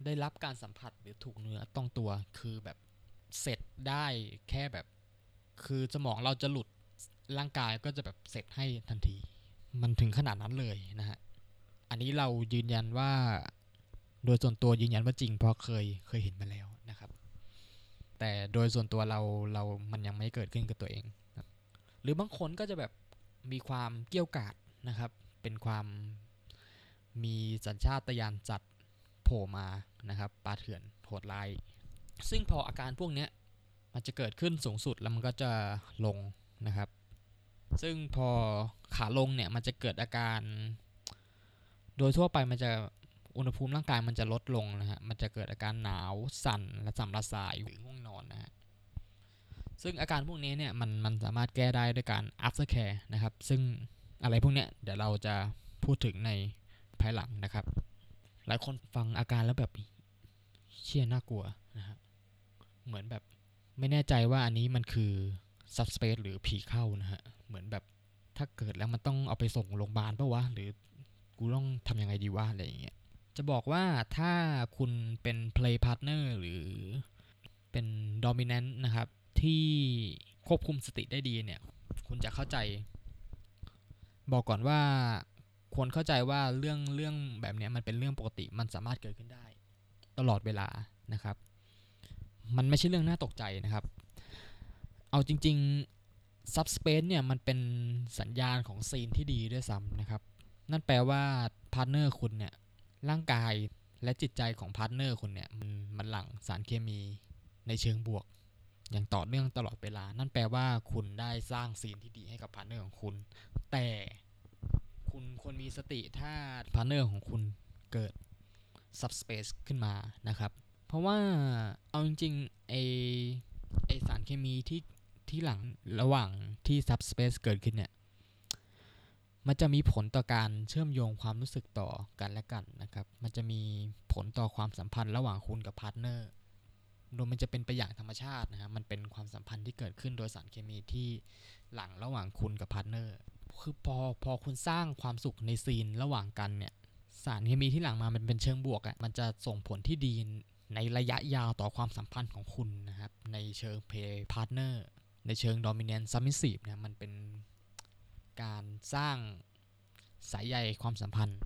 ได้รับการสัมผัสหรือถูกเนื้อต้องตัวคือแบบเสร็จได้แค่แบบ คือสมองเราจะหลุดร่างกายก็จะแบบเสร็จให้ทันที มันถึงขนาดนั้นเลยนะฮะ อันนี้เรายืนยันว่า โดยส่วนตัวยืนยันว่าจริงเพราะเคยเคยเห็นมาแล้วนะครับ แต่โดยส่วนตัวเราเรามันยังไม่เกิดขึ้นกับตัวเองหรือบางคนก็จะแบบมีความเกี้ยวกาดนะครับ เป็นความ มีสัญชาตญาณจัดโผล่มานะครับปลาเถื่อนโหดร้าย ซึ่งพออาการพวกนี้มันจะเกิดขึ้นสูงสุดแล้วมันก็จะลงนะครับ ซึ่งพอขาลงเนี่ยมันจะเกิดอาการ โดยทั่วไปมันจะอุณหภูมิร่างกายมันจะลดลงนะฮะ มันจะเกิดอาการหนาวสั่นและสัมระสายหรือง่วงนอนนะฮะ ซึ่งอาการพวกนี้เนี่ยมันมันสามารถแก้ได้ด้วยการ after care นะครับ ซึ่งอะไรพวกเนี้ยเดี๋ยวเราจะพูดถึงใน ภายหลังนะครับ หลายคนฟังอาการแล้วแบบเชี่ยน่ากลัวนะฮะเหมือนแบบไม่แน่ใจว่าอันนี้มันคือ subspace หรือผีเข้านะฮะเหมือนแบบถ้าเกิดแล้วมันต้องเอาไปส่งโรงพยาบาลปะวะหรือกูต้องทำยังไงดีวะอะไรอย่างเงี้ยจะบอกว่าถ้าคุณเป็น play partner หรือเป็น dominant นะครับ ที่ควบคุมสติได้ดีเนี่ย คุณจะเข้าใจ บอกก่อนว่า ควรเข้าใจว่าเรื่องเรื่องแบบนี้มันเป็นเรื่องปกติมันสามารถเกิดขึ้นได้ ตลอดเวลานะครับ มันไม่ใช่เรื่องน่าตกใจนะครับ เอาจริง ๆ subspace เนี่ยมันเป็นสัญญาณของ scene ที่ดีด้วยซ้ำนะครับ นั่นแปลว่า partner คุณเนี่ยร่างกายและจิตใจของ partner คุณเนี่ยมันมันหลั่งสารเคมีในเชิงบวก อย่างต่อเนื่องตลอดเวลา นั่นแปลว่าคุณได้สร้าง scene ที่ดีให้กับ partner ของคุณ แต่ คุณควรมีสติถ้า partner ของคุณเกิด subspace ขึ้นมานะครับ เพราะว่าเอาจริงๆไอไอสารเคมีที่ที่หลั่งระหว่างที่ subspace เกิดขึ้นเนี่ย มันจะมีผลต่อการเชื่อมโยงความรู้สึกต่อกันและกันนะครับ มันจะมีผลต่อความสัมพันธ์ระหว่างคุณกับ partner โดยมันจะเป็นไปอย่างธรรมชาตินะฮะ มันเป็นความสัมพันธ์ที่เกิดขึ้นโดยสารเคมีที่หลังระหว่างคุณกับ partner คือพอพอคุณสร้างความสุขใน scene ระหว่างกันเนี่ยสารเคมีที่หลั่งมามันเป็นเชิงบวกอ่ะมันจะส่งผลที่ดีในระยะยาวต่อความสัมพันธ์ของคุณนะครับ ในเชิง play partner ในเชิง dominant submissive เนี่ยมันเป็นการสร้างสายใยความสัมพันธ์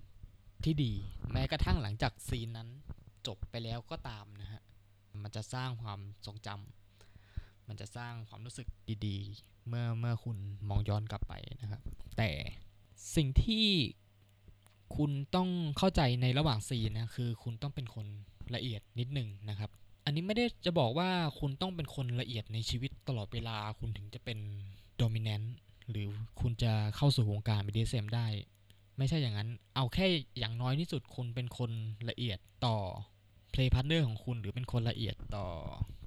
ที่ดี แม้กระทั่งหลังจาก scene นั้นจบไปแล้วก็ตามนะฮะมันจะสร้างความทรงจำ มันจะสร้างความรู้สึกดีๆ เมื่อเมื่อคุณมองย้อนกลับไปนะครับ แต่สิ่งที่คุณต้องเข้าใจในระหว่างซีนนะคือคุณต้องเป็นคนละเอียดนิดหนึ่งนะครับ อันนี้ไม่ได้จะบอกว่าคุณต้องเป็นคนละเอียดในชีวิตตลอดเวลาคุณถึงจะเป็นโดมิเนนต์หรือคุณจะเข้าสู่วงการ BDSM ได้ ไม่ใช่อย่างนั้น เอาแค่อย่างน้อยที่สุดคุณเป็นคนละเอียดต่อ play partner ของคุณหรือเป็นคนละเอียดต่อ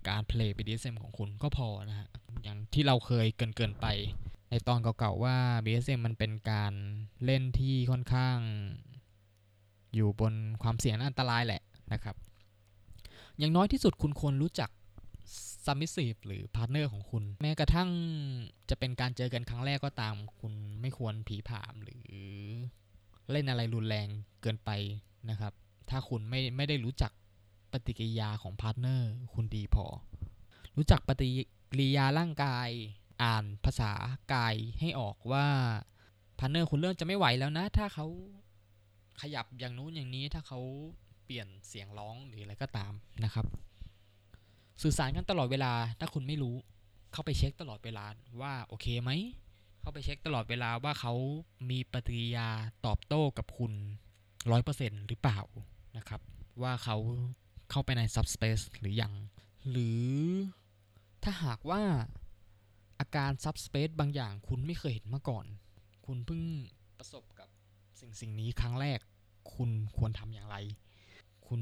การ play BDSM ของคุณก็พอนะฮะ อย่างที่เราเคยเกินเกินไป ในตอนเก่าๆว่า BDSM มันเป็นการเล่นที่ค่อนข้าง อยู่บนความเสี่ยงอันตรายแหละนะครับ อย่างน้อยที่สุดคุณควรรู้จัก submissive หรือ partner ของคุณ แม้กระทั่งจะเป็นการเจอกันครั้งแรกก็ตาม คุณไม่ควรผีผามหรือเล่นอะไรรุนแรงเกินไปนะครับ ถ้าคุณไม่ไม่ได้รู้จัก ปฏิกิริยาของ partner คุณดีพอ รู้จักปฏิกิริยาร่างกาย อ่านภาษากายให้ออกว่า partner คุณเริ่มจะไม่ไหวแล้วนะ ถ้าเขาขยับอย่างนู้นอย่างนี้ถ้าเขาเปลี่ยนเสียงร้องหรืออะไรก็ตามนะครับ สื่อสารกันตลอดเวลาถ้าคุณไม่รู้ เข้าไปเช็คตลอดเวลาว่าโอเคไหมเข้าไปเช็คตลอดเวลาว่าเขามีปฏิกิริยาตอบโต้กับคุณร้อยเปอร์เซ็นหรือเปล่านะครับ ว่าเขา เข้าไปใน subspace หรือยัง หรือถ้าหากว่าอาการ subspace บางอย่างคุณไม่เคยเห็นมาก่อน คุณเพิ่งประสบกับสิ่งสิ่งนี้ครั้งแรก คุณควรทำอย่างไร คุณ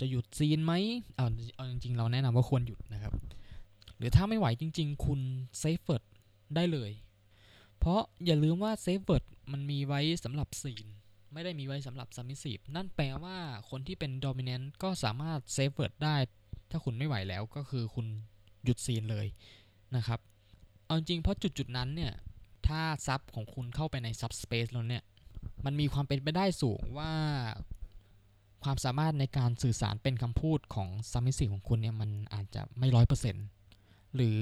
จะหยุดซีนไหมเอาเอาจริงๆ เราแนะนำว่าควรหยุดนะครับ หรือถ้าไม่ไหวจริง ๆ คุณ safeword ได้เลย เพราะอย่าลืมว่า safeword มันมีไว้สำหรับ scene ไม่ได้มีไว้สำหรับ submissive นั่นแปลว่าคนที่เป็น dominant ก็สามารถ safeword ได้ ถ้าคุณไม่ไหวแล้วก็คือคุณหยุด scene เลยนะครับ เอาจริงเพราะจุดจุดนั้นเนี่ย ถ้า sub ของคุณเข้าไปใน subspace แล้วเนี่ย มันมีความเป็นไปได้สูงว่าความสามารถในการสื่อสารเป็นคำพูดของ submissive ของคุณเนี่ย มันอาจจะไม่ร้อยเปอร์เซ็นต์หรือ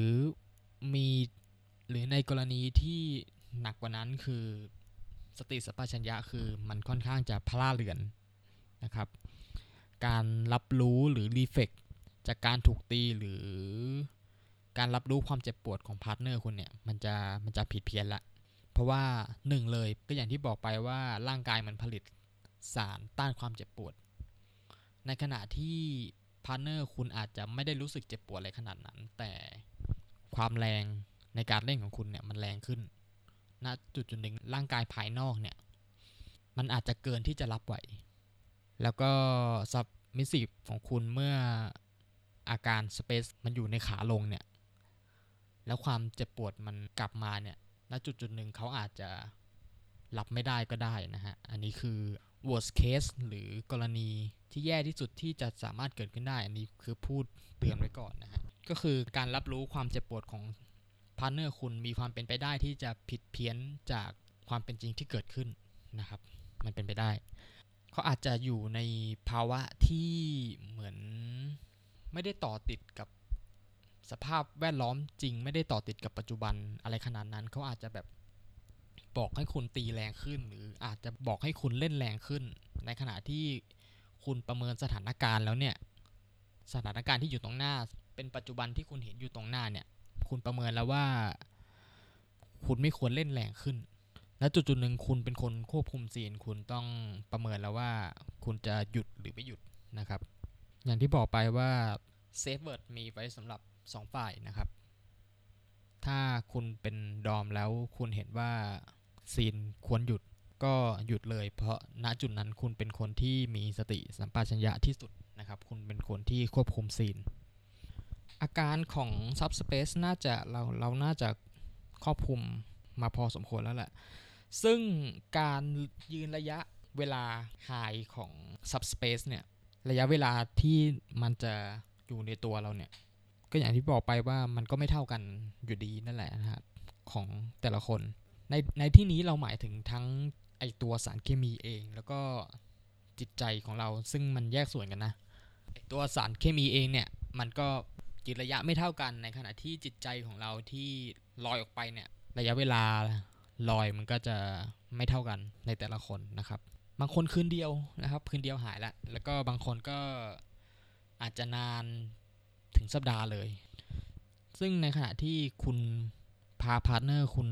มีหรือในกรณีที่หนักกว่านั้นคือ สติสัมปชัญญะคือมันค่อนข้างจะพร่าเลือนนะครับ การรับรู้หรือ reflex จากการถูกตีหรือการรับรู้ความเจ็บปวดของ partner คุณเนี่ยมันจะมันจะผิดเพี้ยนละ เพราะว่าหนึ่งเลยก็อย่างที่บอกไปว่าร่างกายมันผลิตสารต้านความเจ็บปวด ในขณะที่ partner คุณอาจจะไม่ได้รู้สึกเจ็บปวดอะไรขนาดนั้น แต่ความแรงในการเล่นของคุณเนี่ยมันแรงขึ้น ณจุดจุดหนึ่งร่างกายภายนอกเนี่ย มันอาจจะเกินที่จะรับไหว แล้วก็ submissive ของคุณเมื่ออาการ space มันอยู่ในขาลงเนี่ย แล้วความเจ็บปวดมันกลับมาเนี่ยณจุดจุดหนึ่งเขาอาจจะรับไม่ได้ก็ได้นะฮะ อันนี้คือ worst case หรือกรณีที่แย่ที่สุดที่จะสามารถเกิดขึ้นได้ อันนี้คือพูดเตือนไว้ก่อนนะฮะ ก็คือการรับรู้ความเจ็บปวดของ partner คุณมีความเป็นไปได้ที่จะผิดเพี้ยนจากความเป็นจริงที่เกิดขึ้นนะครับ มันเป็นไปได้ เขาอาจจะอยู่ในภาวะที่เหมือนไม่ได้ต่อติดกับสภาพแวดล้อมจริง ไม่ได้ต่อติดกับปัจจุบันอะไรขนาดนั้น เขาอาจจะแบบบอกให้คุณตีแรงขึ้น หรืออาจจะบอกให้คุณเล่นแรงขึ้น ในขณะที่คุณประเมินสถานการณ์แล้วเนี่ย สถานการณ์ที่อยู่ตรงหน้า เป็นปัจจุบันที่คุณเห็นอยู่ตรงหน้าเนี่ย คุณประเมินแล้วว่า คุณไม่ควรเล่นแรงขึ้น และจุดจุดหนึ่งคุณเป็นคนควบคุมซีน คุณต้องประเมินแล้วว่า คุณจะหยุดหรือไม่หยุดนะครับ อย่างที่บอกไปว่า safeword มีไว้สำหรับ 2 ฝ่ายนะครับ ถ้าคุณเป็น dom แล้วคุณเห็นว่า scene ควรหยุดก็หยุดเลย เพราะณจุดนั้นคุณเป็นคนที่มีสติสัมปชัญญะที่สุดนะครับ คุณเป็นคนที่ควบคุม scene อาการของ Subspace น่าจะเราเราน่าจะครอบคลุมมาพอสมควรแล้วแหละ ซึ่งการยืนระยะเวลา high ของ Subspace เนี่ย ระยะเวลาที่มันจะอยู่ในตัวเราเนี่ย ก็อย่างที่บอกไปว่ามันก็ไม่เท่ากันอยู่ดีนั่นแหละนะฮะของแต่ละคน ในในที่นี้เราหมายถึงทั้งไอตัวสารเคมีเอง แล้วก็จิตใจของเราซึ่งมันแยกส่วนกันนะตัวสารเคมีเองเนี่ย มันก็ ยืนระยะไม่เท่ากันในขณะที่จิตใจของเราที่ลอยออกไปเนี่ยระยะเวลาลอยมันก็จะไม่เท่ากันในแต่ละคนนะครับ บางคนคืนเดียวนะครับ คืนเดียวหายละแล้วก็บางคนก็อาจจะนานถึงสัปดาห์เลย ซึ่งในขณะที่คุณพา partner คุณ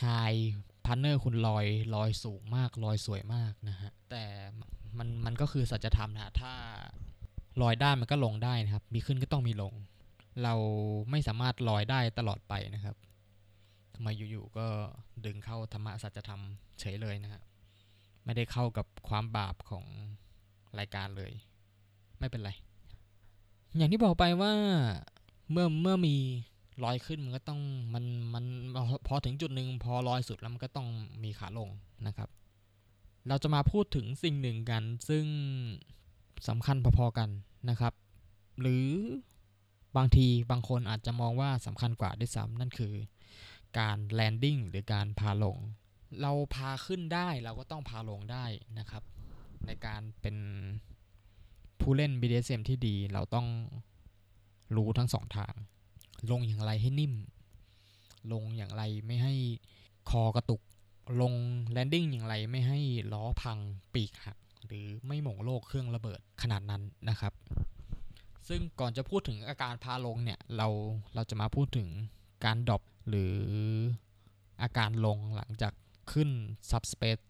high partner คุณลอยลอยสูงมากลอยสวยมากนะฮะแต่มันมันก็คือสัจธรรมนะถ้าลอยได้มันก็ลงได้นะครับ มีขึ้นก็ต้องมีลง เราไม่สามารถลอยได้ตลอดไปนะครับทำไมอยู่ๆก็ดึงเข้าธรรมะสัจธรรมเฉยเลยนะฮะไม่ได้เข้ากับความบาปของรายการเลย ไม่เป็นไร อย่างที่บอกไปว่าเมื่อเมื่อมีลอยขึ้นมันก็ต้องมันมันพอถึงจุดหนึ่งพอลอยสุดแล้วมันก็ต้องมีขาลงนะครับ เราจะมาพูดถึงสิ่งหนึ่งกัน ซึ่งสำคัญพอๆกันนะครับ หรือ บางทีบางคนอาจจะมองว่าสำคัญกว่าด้วยซ้ำนั่นคือ การแลนดิ้งหรือการพาลง เราพาขึ้นได้เราก็ต้องพาลงได้นะครับ ในการเป็นผู้เล่น BDSM ที่ดีเราต้องรู้ทั้งสองทาง ลงอย่างไรให้นิ่ม ลงอย่างไรไม่ให้คอกระตุก ลงแลนดิ้งอย่างไรไม่ให้ล้อพังปีกหัก หรือไม่หม่งโลกเครื่องระเบิดขนาดนั้นนะครับ ซึ่งก่อนจะพูดถึงอาการพาลงเนี่ยเราเราจะมาพูดถึงการดรอปหรืออาการลงหลังจากขึ้น subspace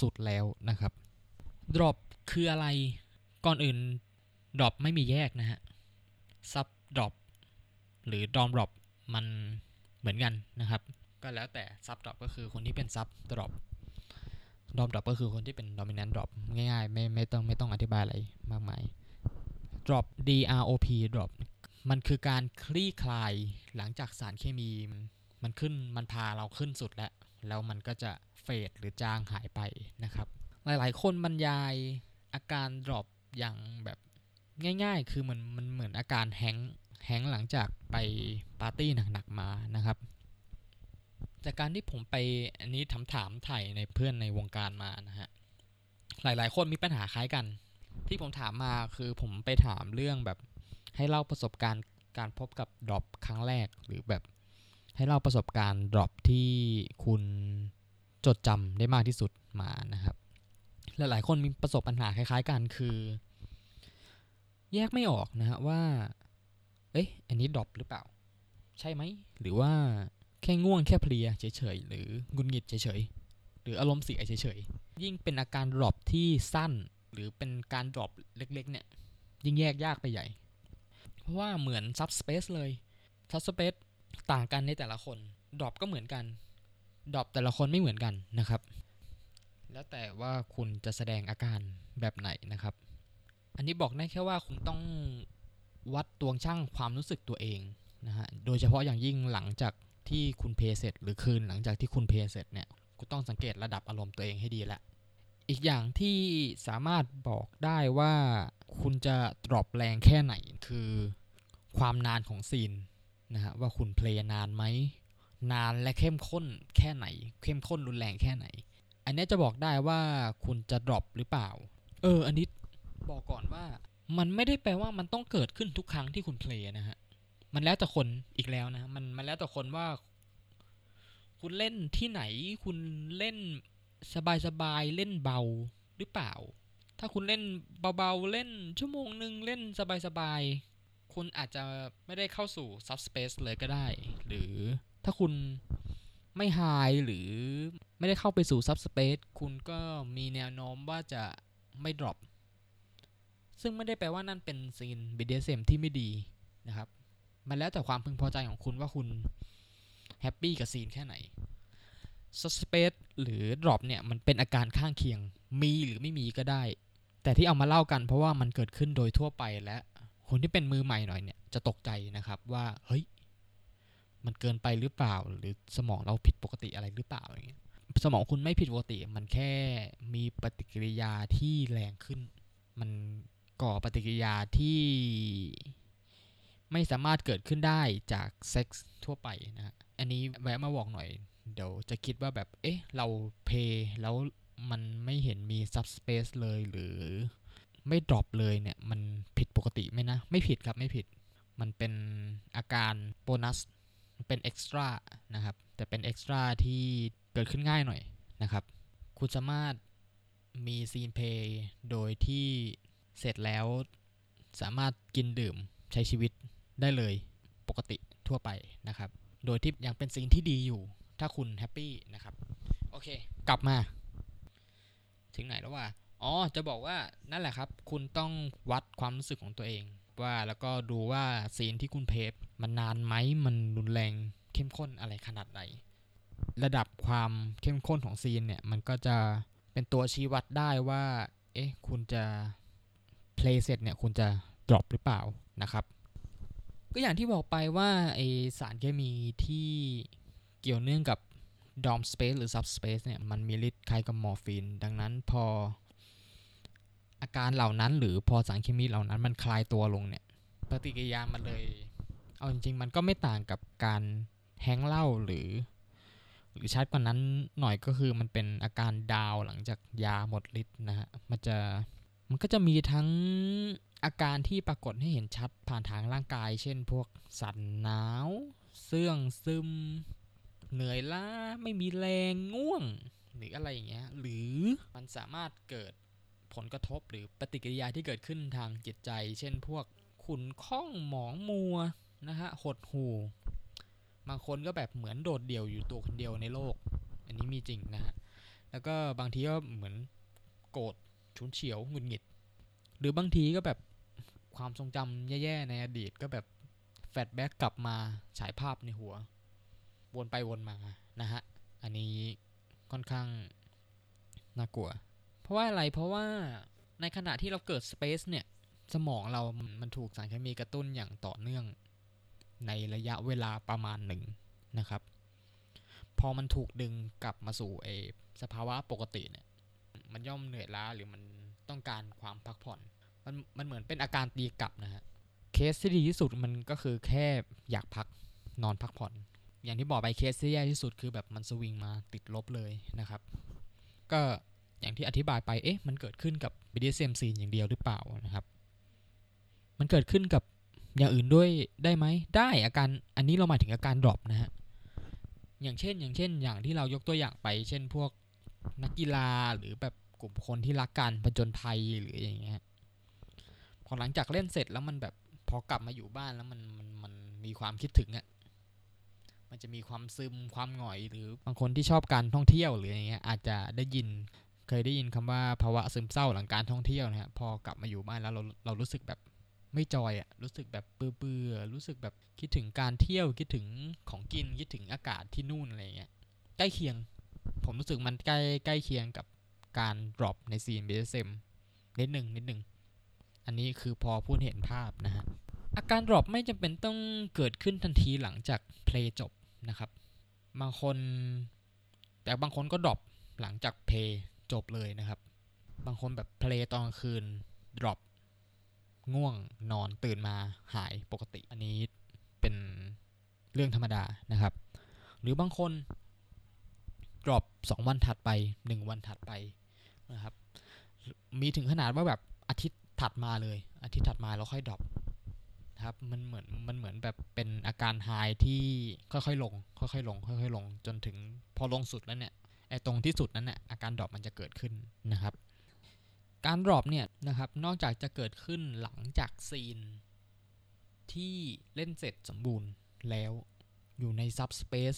สุดแล้วนะครับ drop คืออะไรก่อนอื่น drop ไม่มีแยกนะฮะ sub drop หรือ dom drop มันเหมือนกันนะครับ ก็แล้วแต่ sub drop ก็คือคนที่เป็น sub drop dom drop ก็คือคนที่เป็น dominant drop ง่ายๆไม่ไม่ต้องไม่ต้องอธิบายอะไรมากมาย drop D R O P drop มันคือการคลี่คลายหลังจากสารเคมีมันขึ้นมันพาเราขึ้นสุดแล้ว แล้วมันก็จะเฟดหรือจางหายไปนะครับ หลายๆ คนบรรยายอาการ drop อย่างแบบง่ายๆ คือมันมันเหมือนอาการ hang hang หลังจากไปปาร์ตี้หนักๆมานะครับจากการที่ผมไปอันนี้ถามถามไถ่ในเพื่อนในวงการมานะฮะหลายๆ คนมีปัญหาคล้ายกัน ที่ผมถามมาคือผมไปถามเรื่องแบบให้เล่าประสบการณ์การพบกับ drop ครั้งแรกหรือแบบให้เล่าประสบการณ์ drop ที่คุณจดจำได้มากที่สุดมานะครับ หลายๆคนมีประสบปัญหาคล้ายๆกันคือ แยกไม่ออกนะฮะว่า เอ๊ะอันนี้ drop หรือเปล่า ใช่ไหม หรือว่าแค่ง่วงแค่เพลียเฉยๆ หรือหงุดหงิดเฉยๆ หรืออารมณ์เสียเฉยๆ ยิ่งเป็นอาการ drop ที่สั้น หรือเป็นการ drop เล็กๆ เนี่ย ยิ่งแยกยากไปใหญ่ เพราะว่าเหมือน subspace เลยsubspace ต่างกันในแต่ละคน drop ก็เหมือนกัน drop แต่ละคนไม่เหมือนกันนะครับ แล้วแต่ว่าคุณจะแสดงอาการแบบไหนนะครับ อันนี้บอกได้แค่ว่าคุณต้องวัดตวงชั่งความรู้สึกตัวเองนะฮะโดยเฉพาะอย่างยิ่งหลังจากที่คุณ play เสร็จ หรือคืนหลังจากที่คุณ play เสร็จเนี่ยคุณต้องสังเกตระดับอารมณ์ตัวเองให้ดีละ อีกอย่างที่สามารถบอกได้ว่าคุณจะ drop แรงแค่ไหนคือความนานของ scene นะฮะว่าคุณ play นานไหม นานและเข้มข้นแค่ไหน เข้มข้นรุนแรงแค่ไหน อันนี้จะบอกได้ว่าคุณจะ drop หรือเปล่า เออ อันนี้บอกก่อนว่า มันไม่ได้แปลว่ามันต้องเกิดขึ้นทุกครั้งที่คุณ play นะฮะมันแล้วแต่คนอีกแล้วนะมันมันแล้วแต่คนว่า คุณเล่นที่ไหน คุณเล่น สบายๆเล่นเบาหรือเปล่า ถ้าคุณเล่นเบาๆเล่นชั่วโมงหนึ่งเล่นสบายๆคุณอาจจะไม่ได้เข้าสู่ซับสเปซเลยก็ได้ หรือถ้าคุณไม่ไฮหรือไม่ได้เข้าไปสู่ซับสเปซคุณก็มีแนวโน้มว่าจะไม่ดรอปซึ่งไม่ได้แปลว่านั่นเป็นซีน BDSM ที่ไม่ดีนะครับ มันแล้วแต่ความพึงพอใจของคุณว่าคุณhappy กับ scene แค่ไหน subspace หรือ drop เนี่ยมันเป็นอาการข้างเคียงมีหรือไม่มีก็ได้ แต่ที่เอามาเล่ากันเพราะว่ามันเกิดขึ้นโดยทั่วไปและคนที่เป็นมือใหม่หน่อยเนี่ยจะตกใจนะครับว่าเฮ้ยมันเกินไปหรือเปล่า หรือสมองเราผิดปกติอะไรหรือเปล่าอย่างเงี้ยสมองคุณไม่ผิดปกติ มันแค่มีปฏิกิริยาที่แรงขึ้น มันก่อปฏิกิริยาที่ไม่สามารถเกิดขึ้นได้จากเซ็กส์ทั่วไปนะอันนี้แวะมาบอกหน่อย เดี๋ยวจะคิดว่าแบบ เอ๊ะ เรา play แล้วมันไม่เห็นมี subspace เลยหรือไม่ drop เลยเนี่ย มันผิดปกติไหมนะ ไม่ผิดครับไม่ผิด มันเป็นอาการโบนัส เป็น extra นะครับ แต่เป็น extra ที่เกิดขึ้นง่ายหน่อยนะครับ คุณสามารถมี scene playโดยที่เสร็จแล้วสามารถกินดื่มใช้ชีวิตได้เลยปกติทั่วไปนะครับ โดยที่ยังเป็นซีนที่ดีอยู่ ถ้าคุณแฮปปี้นะครับ โอเค กลับมา ถึงไหนแล้วว่า อ๋อ จะบอกว่านั่นแหละครับ คุณต้องวัดความรู้สึกของตัวเอง ว่าแล้วก็ดูว่าซีนที่คุณเพจมันนานไหมมันรุนแรงเข้มข้นอะไรขนาดไหนระดับความเข้มข้นของ scene เนี่ย มันก็จะเป็นตัวชี้วัดได้ว่า เอ๊ะ คุณจะ play เสร็จเนี่ย คุณจะ drop หรือเปล่านะครับ ก็อย่างที่บอกไปว่าไอ้สารเคมีที่ เกี่ยวเนื่องกับ domspace หรือ subspace เนี่ยมันมีฤทธิ์คล้ายกับมอร์ฟีน ดังนั้นพออาการเหล่านั้นหรือพอสารเคมีเหล่านั้นมันคลายตัวลงเนี่ย ปฏิกิริยามันเลย เอาจริงๆ มันก็ไม่ต่างกับการแฮงเล่าหรือ หรือชัดกว่านั้นหน่อยก็คือมันเป็นอาการดาวหลังจากยาหมดฤทธิ์นะฮะมันจะมันก็จะมีทั้งอาการที่ปรากฏให้เห็นชัดผ่านทางร่างกาย เช่นพวกสั่นหนาว เสื่องซึม เหนื่อยล้าไม่มีแรงง่วง หรืออะไรอย่างเงี้ยหรือมันสามารถเกิดผลกระทบหรือปฏิกิริยาที่เกิดขึ้นทางจิตใจ เช่นพวกขุ่นข้องหมองมัวนะฮะหดหู่บางคนก็แบบเหมือนโดดเดี่ยวอยู่ตัวคนเดียวในโลก อันนี้มีจริงนะฮะแล้วก็บางทีก็เหมือนโกรธฉุนเฉียวหงุดหงิด หรือบางทีก็แบบความทรงจำแย่ๆในอดีตก็แบบ flashback กลับมาฉายภาพในหัว วนไปวนมานะฮะ อันนี้ค่อนข้างน่ากลัว เพราะว่าอะไร เพราะว่าในขณะที่เราเกิดสเปซเนี่ย สมองเรามันถูกสารเคมีกระตุ้นอย่างต่อเนื่อง ในระยะเวลาประมาณหนึ่งนะครับ พอมันถูกดึงกลับมาสู่เอสภาวะปกติเนี่ย มันย่อมเหนื่อยล้าหรือมันต้องการความพักผ่อน มันมันเหมือนเป็นอาการตีกลับนะฮะ เคสที่ดีที่สุดมันก็คือแค่อยากพักนอนพักผ่อน อย่างที่บอกไปเคสที่แย่ที่สุดคือแบบมันสวิงมาติดลบเลยนะครับ ก็อย่างที่อธิบายไปเอ๊ะมันเกิดขึ้นกับ BDSM ซีนอย่างเดียวหรือเปล่านะครับ มันเกิดขึ้นกับอย่างอื่นด้วยได้ไหมได้อาการอันนี้เราหมายถึงอาการดรอปนะฮะอย่างเช่น อย่างเช่น อย่างที่เรายกตัวอย่างไป เช่นพวกนักกีฬาหรือแบบกลุ่มคนที่รักการผจญภัยหรืออย่างเงี้ยพอหลังจากเล่นเสร็จแล้วมันแบบพอกลับมาอยู่บ้านแล้วมันมันมันมีความคิดถึงอะ่ะ มันจะมีความซึมความหงอยหรือบางคนที่ชอบการท่องเที่ยวหรืออย่างเงี้ยอาจจะได้ยินเคยได้ยินคำว่าภาวะซึมเศร้าหลังการท่องเที่ยวนะฮะพอกลับมาอยู่บ้านแล้วเราเรารู้สึกแบบไม่จอยอะรู้สึกแบบเบื่อๆรู้สึกแบบคิดถึงการเที่ยวคิดถึงของกินคิดถึงอากาศที่นู่นอะไรเงี้ยใกล้เคียง ผมรู้สึกมันใกล้ใกล้เคียงกับการ drop ในซีน BDSM นิดหนึ่งนิดหนึ่งอันนี้คือพอพูดเห็นภาพนะฮะ อาการ drop ไม่จำเป็นต้องเกิดขึ้นทันทีหลังจากเพลงจบนะครับ บางคน แต่บางคนก็ drop หลังจากเพลงจบเลยนะครับ บางคนแบบเพลงตอนคืน drop ง่วงนอนตื่นมาหายปกติ อันนี้เป็นเรื่องธรรมดานะครับ หรือบางคน drop 2วันถัดไป 1 วันถัดไปนะครับ มีถึงขนาดว่าแบบอาทิตย์ถัดมาเลย อาทิตย์ถัดมาแล้วค่อย drop นะ ครับ มันเหมือนมันเหมือนแบบเป็นอาการ high ที่ค่อยๆลง ค่อยๆลง ค่อยๆลง จนถึงพอลงสุดแล้วเนี่ยไอ้ตรงที่สุดนั้นเนี่ยอาการ drop มันจะเกิดขึ้นนะครับ การ drop เนี่ยนะครับนอกจากจะเกิดขึ้นหลังจาก scene ที่เล่นเสร็จสมบูรณ์แล้วอยู่ใน subspace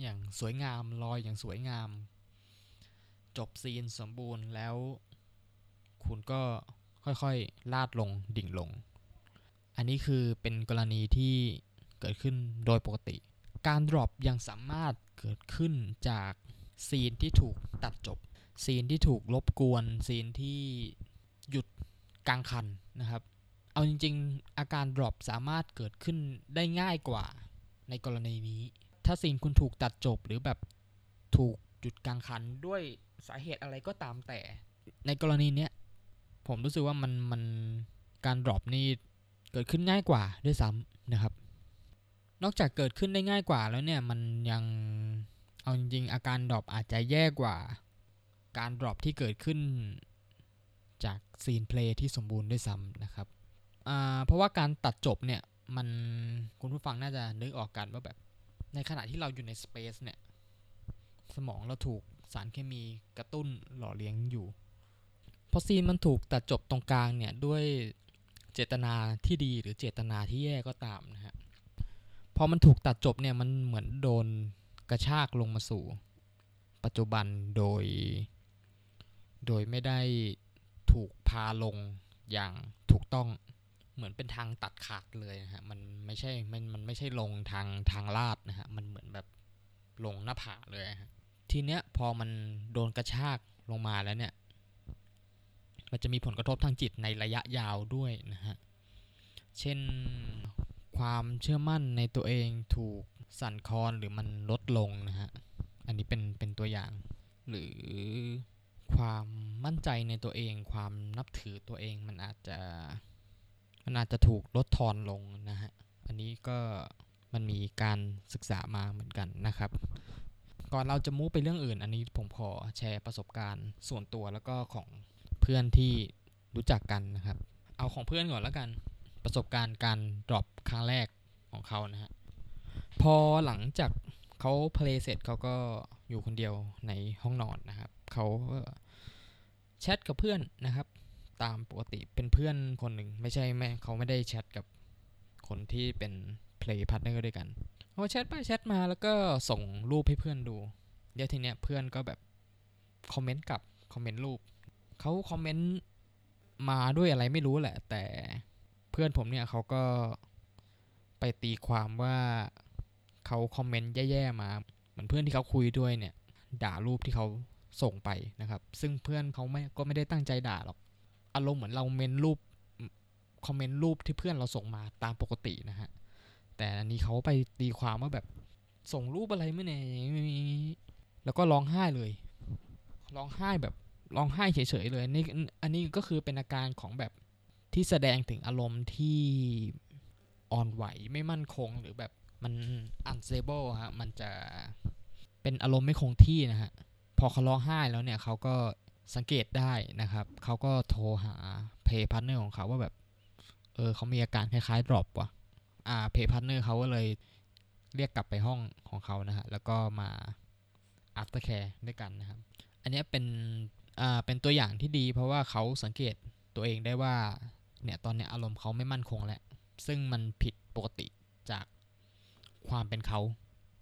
อย่างสวยงามลอยอย่างสวยงาม จบซีนสมบูรณ์แล้ว คุณก็ค่อยๆ ลาดลงดิ่งลง อันนี้คือเป็นกรณีที่เกิดขึ้นโดยปกติ การดรอปยังสามารถเกิดขึ้นจากซีนที่ถูกตัดจบ ซีนที่ถูกลบกวน ซีนที่หยุดกลางคันนะครับ เอาจริงๆ อาการ drop สามารถเกิดขึ้นได้ง่ายกว่าในกรณีนี้ ถ้า scene คุณถูกตัดจบหรือแบบถูกหยุดกลางคันด้วยสาเหตุอะไรก็ตามแต่ ในกรณีเนี้ยผมรู้สึกว่ามันมันการ drop นี่ เกิดขึ้นง่ายกว่าด้วยซ้ำนะครับ นอกจากเกิดขึ้นได้ง่ายกว่าแล้วเนี่ยมันยังเอาจริงๆอาการ drop อาจจะแย่กว่า การ drop ที่เกิดขึ้นจาก scene play ที่สมบูรณ์ด้วยซ้ำนะครับเพราะว่าการตัดจบเนี่ยมันคุณผู้ฟังน่าจะนึกออกกันว่าแบบในขณะที่เราอยู่ในสเปซเนี่ยสมองเราถูกสารเคมีกระตุ้นหล่อเลี้ยงอยู่ พอซีนมันถูกตัดจบตรงกลางเนี่ยด้วย เจตนาที่ดีหรือเจตนาที่แย่ก็ตามนะฮะพอมันถูกตัดจบเนี่ยมันเหมือนโดนกระชากลงมาสู่ ปัจจุบันโดย โดยไม่ได้ถูกพาลงอย่างถูกต้องเหมือนเป็นทางตัดขาดเลยนะฮะมันไม่ใช่มันมันไม่ใช่ลงทางทางลาดนะฮะมันเหมือนแบบลงหน้าผาเลยฮะทีเนี้ยพอมันโดนกระชากลงมาแล้วเนี่ย มันจะมีผลกระทบทางจิตในระยะยาวด้วยนะฮะ เช่นความเชื่อมั่นในตัวเองถูกสั่นคลอนหรือมันลดลงนะฮะ อันนี้เป็นเป็นตัวอย่าง หรือความมั่นใจในตัวเอง ความนับถือตัวเองมันอาจจะมันอาจจะถูกลดทอนลงนะฮะ อันนี้ก็มันมีการศึกษามาเหมือนกันนะครับ ก่อนเราจะมูไปเรื่องอื่น อันนี้ผมขอแชร์ประสบการณ์ส่วนตัวแล้วก็ของ เพื่อนที่รู้จักกันนะครับ เอาของเพื่อนก่อนแล้วกัน ประสบการณ์การดรอปครั้งแรกของเขานะฮะ พอหลังจากเขา play เสร็จเขาก็อยู่คนเดียวในห้องนอนนะครับ เขาแชทกับเพื่อนนะครับ ตามปกติเป็นเพื่อนคนหนึ่งไม่ใช่แม่เขาไม่ได้แชทกับคนที่เป็น play partner ด้วยกันเขาแชทไปแชทมาแล้วก็ส่งรูปให้เพื่อนดู เดี๋ยวทีเนี้ยเพื่อนก็แบบคอมเมนต์กับคอมเมนต์รูป เขาคอมเมนต์มาด้วยอะไรไม่รู้แหละ แต่เพื่อนผมเนี่ยเขาก็ไปตีความว่าเขาคอมเมนต์แย่ๆมา เหมือนเพื่อนที่เขาคุยด้วยเนี่ย ด่ารูปที่เขาส่งไปนะครับ ซึ่งเพื่อนเขาไม่ก็ไม่ได้ตั้งใจด่าหรอก อารมณ์เหมือนเราเมนรูปคอมเมนต์รูปที่เพื่อนเราส่งมาตามปกตินะฮะ แต่อันนี้เขาไปตีความว่าแบบส่งรูปอะไรไม่เนี่ยแล้วก็ร้องไห้เลย ร้องไห้แบบ ร้องไห้เฉยๆเลยนี่อันนี้ก็คือเป็นอาการของแบบที่แสดงถึงอารมณ์ที่อ่อนไหวไม่มั่นคงหรือแบบมัน unstable ฮะ มันจะเป็นอารมณ์ไม่คงที่นะฮะ พอเขาร้องไห้แล้วเนี่ยเขาก็สังเกตได้นะครับ เขาก็โทรหา play partner ของเขาว่าแบบ เออเขามีอาการคล้ายๆ drop ว่ะ อ่า play partner เขาก็เลยเรียกกลับไปห้องของเขานะฮะ แล้วก็มา after care ด้วยกันนะครับ อันนี้เป็น เป็นตัวอย่างที่ดี เพราะว่าเขาสังเกตตัวเองได้ว่าเนี่ยตอนนี้อารมณ์เขาไม่มั่นคงแล้วซึ่งมันผิดปกติจากความเป็นเขา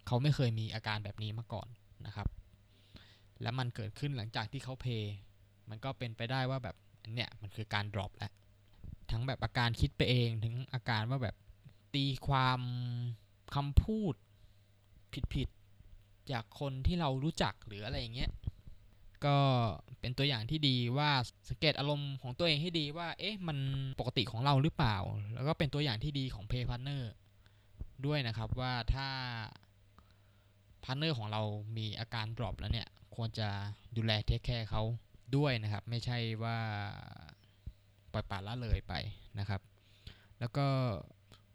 เขาไม่เคยมีอาการแบบนี้มาก่อนนะครับ และมันเกิดขึ้นหลังจากที่เขาเพย์มันก็เป็นไปได้ว่าแบบเนี่ยมันคือการดรอปแล้วทั้งแบบอาการคิดไปเองถึงอาการว่าแบบตีความคำพูดผิดๆจากคนที่เรารู้จักหรืออะไรอย่างเงี้ย ก็เป็นตัวอย่างที่ดีว่าสังเกตอารมณ์ของตัวเองให้ดีว่า เอ๊ะมันปกติของเราหรือเปล่า แล้วก็เป็นตัวอย่างที่ดีของ play partner ด้วยนะครับว่าถ้า partner ของเรามีอาการ drop แล้วเนี่ย ควรจะดูแล take care เขาด้วยนะครับ ไม่ใช่ว่าปล่อยปละละเลยไปนะครับ แล้วก็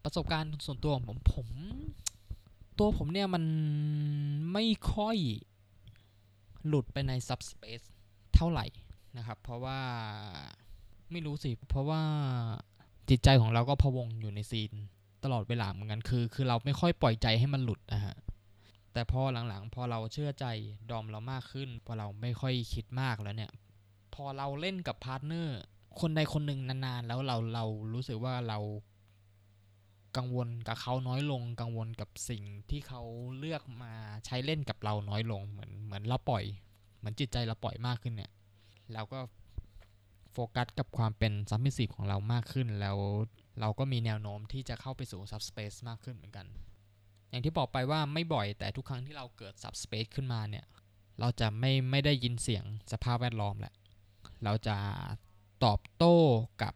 ประสบการณ์ส่วนตัวของผมผม ตัวผมเนี่ยมันไม่ค่อย หลุดไปใน subspace เท่าไหร่นะครับ เพราะว่าไม่รู้สิ เพราะว่าจิตใจของเราก็พะวงอยู่ในซีนตลอดเวลาเหมือนกันคือ คือเราไม่ค่อยปล่อยใจให้มันหลุดนะฮะแต่พอหลังๆ พอเราเชื่อใจดอมเรามากขึ้น พอเราไม่ค่อยคิดมากแล้วเนี่ย พอเราเล่นกับ partner คนใดคนหนึ่งนานๆ แล้วเราเรารู้สึกว่าเรากังวลกับเขาน้อยลง กังวลกับสิ่งที่เขาเลือกมาใช้เล่นกับเราน้อยลงเหมือน เหมือนเราปล่อย เหมือนจิตใจเราปล่อยมากขึ้นเนี่ย เราก็โฟกัสกับความเป็น submissive ของเรามากขึ้น แล้วเราก็มีแนวโน้มที่จะเข้าไปสู่ subspace มากขึ้นเหมือนกัน อย่างที่บอกไปว่าไม่บ่อยแต่ทุกครั้งที่เราเกิด subspace ขึ้นมาเนี่ย เราจะไม่ไม่ได้ยินเสียงสภาพแวดล้อมแหละ เราจะตอบโต้กับ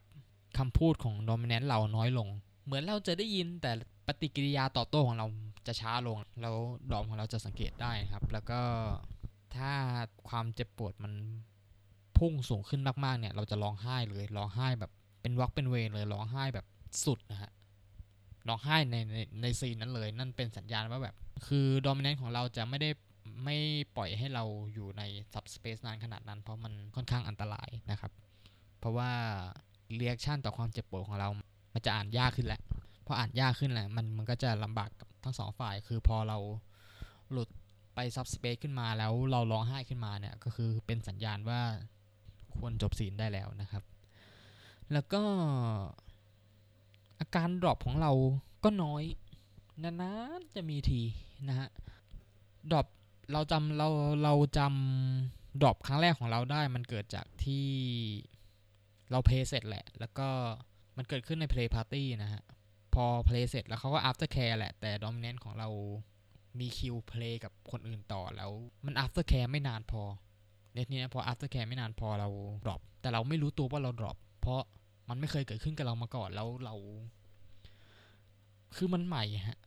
คำพูดของโดมิเนนต์เราน้อยลง เหมือนเราจะได้ยินแต่ ปฏิกิริยาตอบโต้ของเราจะช้าลง แล้วดอมของเราจะสังเกตได้ครับ แล้วก็ถ้าความเจ็บปวดมันพุ่งสูงขึ้นมากๆเนี่ย เราจะร้องไห้เลยร้องไห้แบบเป็นวักเป็นเวรเลยร้องไห้แบบสุดนะฮะร้องไห้ในในในซีนนั้นเลย นั่นเป็นสัญญาณว่าแบบ คือ dominant ของเราจะไม่ได้ไม่ปล่อยให้เราอยู่ใน subspace นานขนาดนั้น เพราะมันค่อนข้างอันตรายนะครับ เพราะว่า reaction ต่อความเจ็บปวดของเรา มันจะอ่านยากขึ้นแหละ พออ่านยากขึ้นแหละมันมันก็จะลำบากกับทั้งสองฝ่าย คือพอเราหลุดไป subspace ขึ้นมาแล้วเราร้องไห้ขึ้นมาเนี่ย ก็คือเป็นสัญญาณว่าควรจบ scene ได้แล้วนะครับ แล้วก็อาการ drop ของเราก็น้อยนานๆจะมีทีนะฮะ drop เราจำเราเราจำ drop ครั้งแรกของเราได้ มันเกิดจากที่เรา play เสร็จแหละ แล้วก็มันเกิดขึ้นใน play party นะฮะ อ่า play เสร็จแล้วเขาก็ after care แหละ แต่ dominant ของเรามีคิว play กับคนอื่นต่อแล้วมัน after care ไม่นานพอเน็ตนี้พอ after care ไม่นานพอเราdrop แต่เราไม่รู้ตัวว่าเรา drop เพราะมันไม่เคยเกิดขึ้นกับเรามาก่อนแล้วเรา คือมันใหม่ฮะ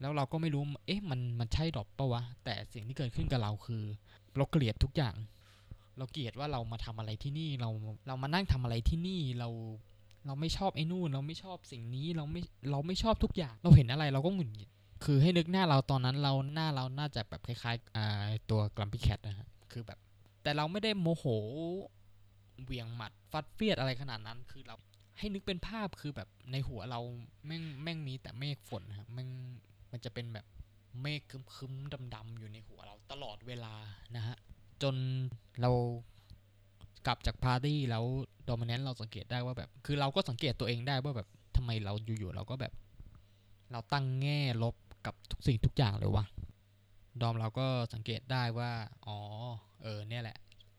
แล้วเราก็ไม่รู้ เอ๊ะ มัน มันใช่ drop ปะวะ แต่สิ่งที่เกิดขึ้นกับเราคือ เราเกลียดทุกอย่าง เราเกลียดว่าเรามาทำอะไรที่นี่ เรา เรามานั่งทำอะไรที่นี่ เรา เราไม่ชอบไอ้นู่น เราไม่ชอบสิ่งนี้เราไม่เราไม่ชอบทุกอย่าง เราเห็นอะไรเราก็หงุดหงิดคือให้นึกหน้าเราตอนนั้นเราหน้าเราน่าจะแบบคล้ายๆตัว Grumpy Cat นะฮะคือแบบ แต่เราไม่ได้โมโหเวียงหมัดฟัดเหวี่ยงอะไรขนาดนั้น คือเราให้นึกเป็นภาพคือแบบในหัวเราแม่งแม่งมีแต่เมฆฝนครับแม่งมันจะเป็นแบบเมฆคึมๆดำๆอยู่ในหัวเราตลอดเวลานะฮะจนเรา กลับจากปาร์ตี้แล้ว dominant เราสังเกตได้ว่าแบบ คือเราก็สังเกตตัวเองได้ว่าแบบทำไมเราอยู่ๆเราก็แบบ เราตั้งแง่ลบกับทุกสิ่งทุกอย่างเลยวะดอมเราก็สังเกตได้ว่า อ๋อ เออ เนี่ยแหละ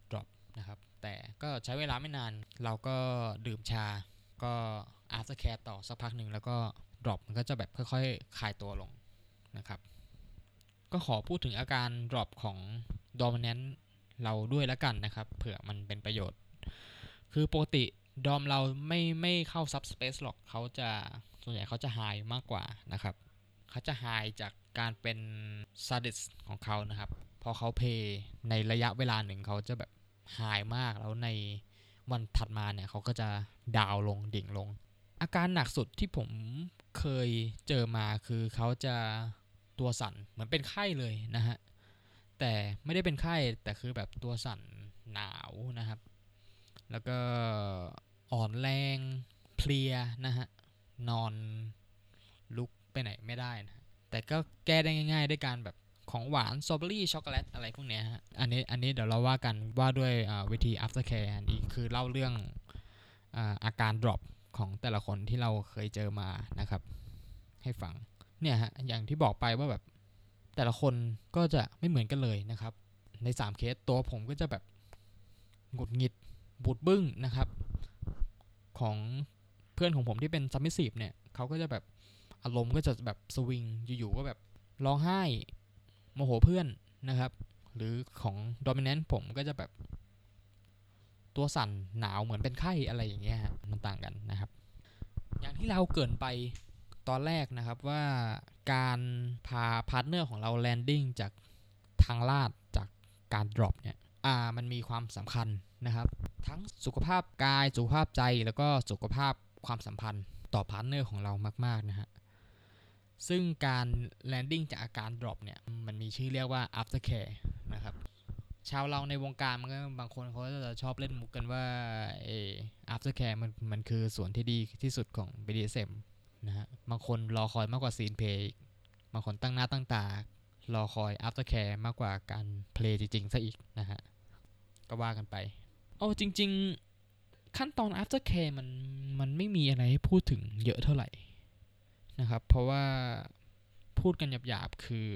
drop นะครับ แต่ก็ใช้เวลาไม่นาน เราก็ดื่มชา ก็ after care ต่อสักพักหนึ่งแล้วก็ drop มันก็จะแบบค่อยๆ คลายตัวลงนะครับ ก็ขอพูดถึงอาการ drop ของ dominant เราด้วยแล้วกันนะครับ เผื่อมันเป็นประโยชน์ คือปกติดอมเราไม่ไม่เข้า subspace หรอกเขาจะส่วนใหญ่เขาจะ high มากกว่านะครับ เขาจะ high จากการเป็น sadist ของเขานะครับ พอเขาเพย์ในระยะเวลาหนึ่งเขาจะแบบ high มากแล้วในวันถัดมาเนี่ยเขาก็จะดาวลงดิ่งลง อาการหนักสุดที่ผมเคยเจอมาคือเขาจะตัวสั่นเหมือนเป็นไข้เลยนะฮะ แต่ไม่ได้เป็นไข้แต่คือแบบตัวสั่นหนาวนะครับ แล้วก็อ่อนแรงเพลียนะฮะนอนลุกไปไหนไม่ได้นะแต่ก็แก้ได้ง่าย ๆ ด้วยการแบบของหวานสตรอเบอรี่ช็อกโกแลตอะไรพวกเนี้ยฮะอันนี้อันนี้เดี๋ยวเราว่ากันว่าด้วยวิธี after care อันนี้คือเล่าเรื่องอาการ drop ของแต่ละคนที่เราเคยเจอมานะครับ ให้ฟังเนี่ยฮะอย่างที่บอกไปว่าแบบ แต่ละคนก็จะไม่เหมือนกันเลยนะครับ ใน3เคสตัวผมก็จะแบบหงุดหงิดบูดบึ้งนะครับ ของเพื่อนของผมที่เป็น submissive เนี่ยเขาก็จะแบบอารมณ์ก็จะแบบสวิงอยู่ๆก็แบบร้องไห้โมโหเพื่อนนะครับ หรือของ dominant ผมก็จะแบบตัวสั่นหนาวเหมือนเป็นไข้อะไรอย่างเงี้ยฮะมันต่างกันนะครับ อย่างที่เราเกริ่นไป ตอนแรกนะครับว่าการพา partner ของเรา landing จากทางลาดจากการ drop เนี่ยอ่ามันมีความสำคัญนะครับ ทั้งสุขภาพกายสุขภาพใจแล้วก็สุขภาพความสัมพันธ์ต่อ partner ของเรามากๆนะฮะซึ่งการ landing จากอาการ drop เนี่ยมันมีชื่อเรียกว่า aftercare นะครับชาวเราในวงการมันก็บางคนเขาจะชอบเล่นมุกกันว่าเออ aftercare มันมันคือส่วนที่ดีที่สุดของ BDSM นะฮะบางคนรอคอยมากกว่าซีนเพลย์บางคนตั้งหน้าตั้งตารอคอย aftercare มากกว่าการเพลย์จริงๆซะอีกนะฮะ ก็ว่ากันไปโอ้จริง ๆ ขั้นตอน aftercare มันมันไม่มีอะไรให้พูดถึงเยอะเท่าไหร่นะครับ เพราะว่าพูดกันหยาบๆ คือ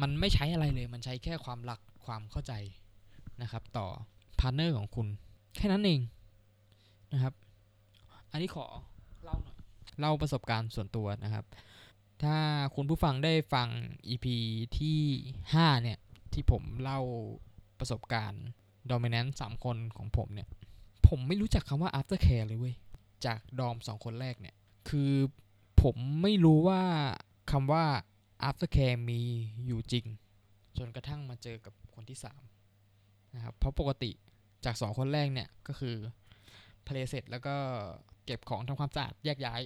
มันไม่ใช้อะไรเลย มันใช้แค่ความรักความเข้าใจนะครับ ต่อ partner ของคุณ แค่นั้นเองนะครับ อันนี้ขอ เล่าประสบการณ์ส่วนตัวนะครับ ถ้าคุณผู้ฟังได้ฟัง EP ที่ 5 เนี่ย ที่ผมเล่าประสบการณ์ dominant 3 คนของผมเนี่ย ผมไม่รู้จักคำว่า aftercare เลยเว้ย จาก dom 2 คนแรกเนี่ย คือผมไม่รู้ว่าคำว่า aftercare มีอยู่จริง จนกระทั่งมาเจอกับคนที่ 3 นะครับ เพราะปกติจาก 2 คนแรกเนี่ย ก็คือเพลย์เสร็จแล้วก็เก็บของทำความสะอาดแยกย้าย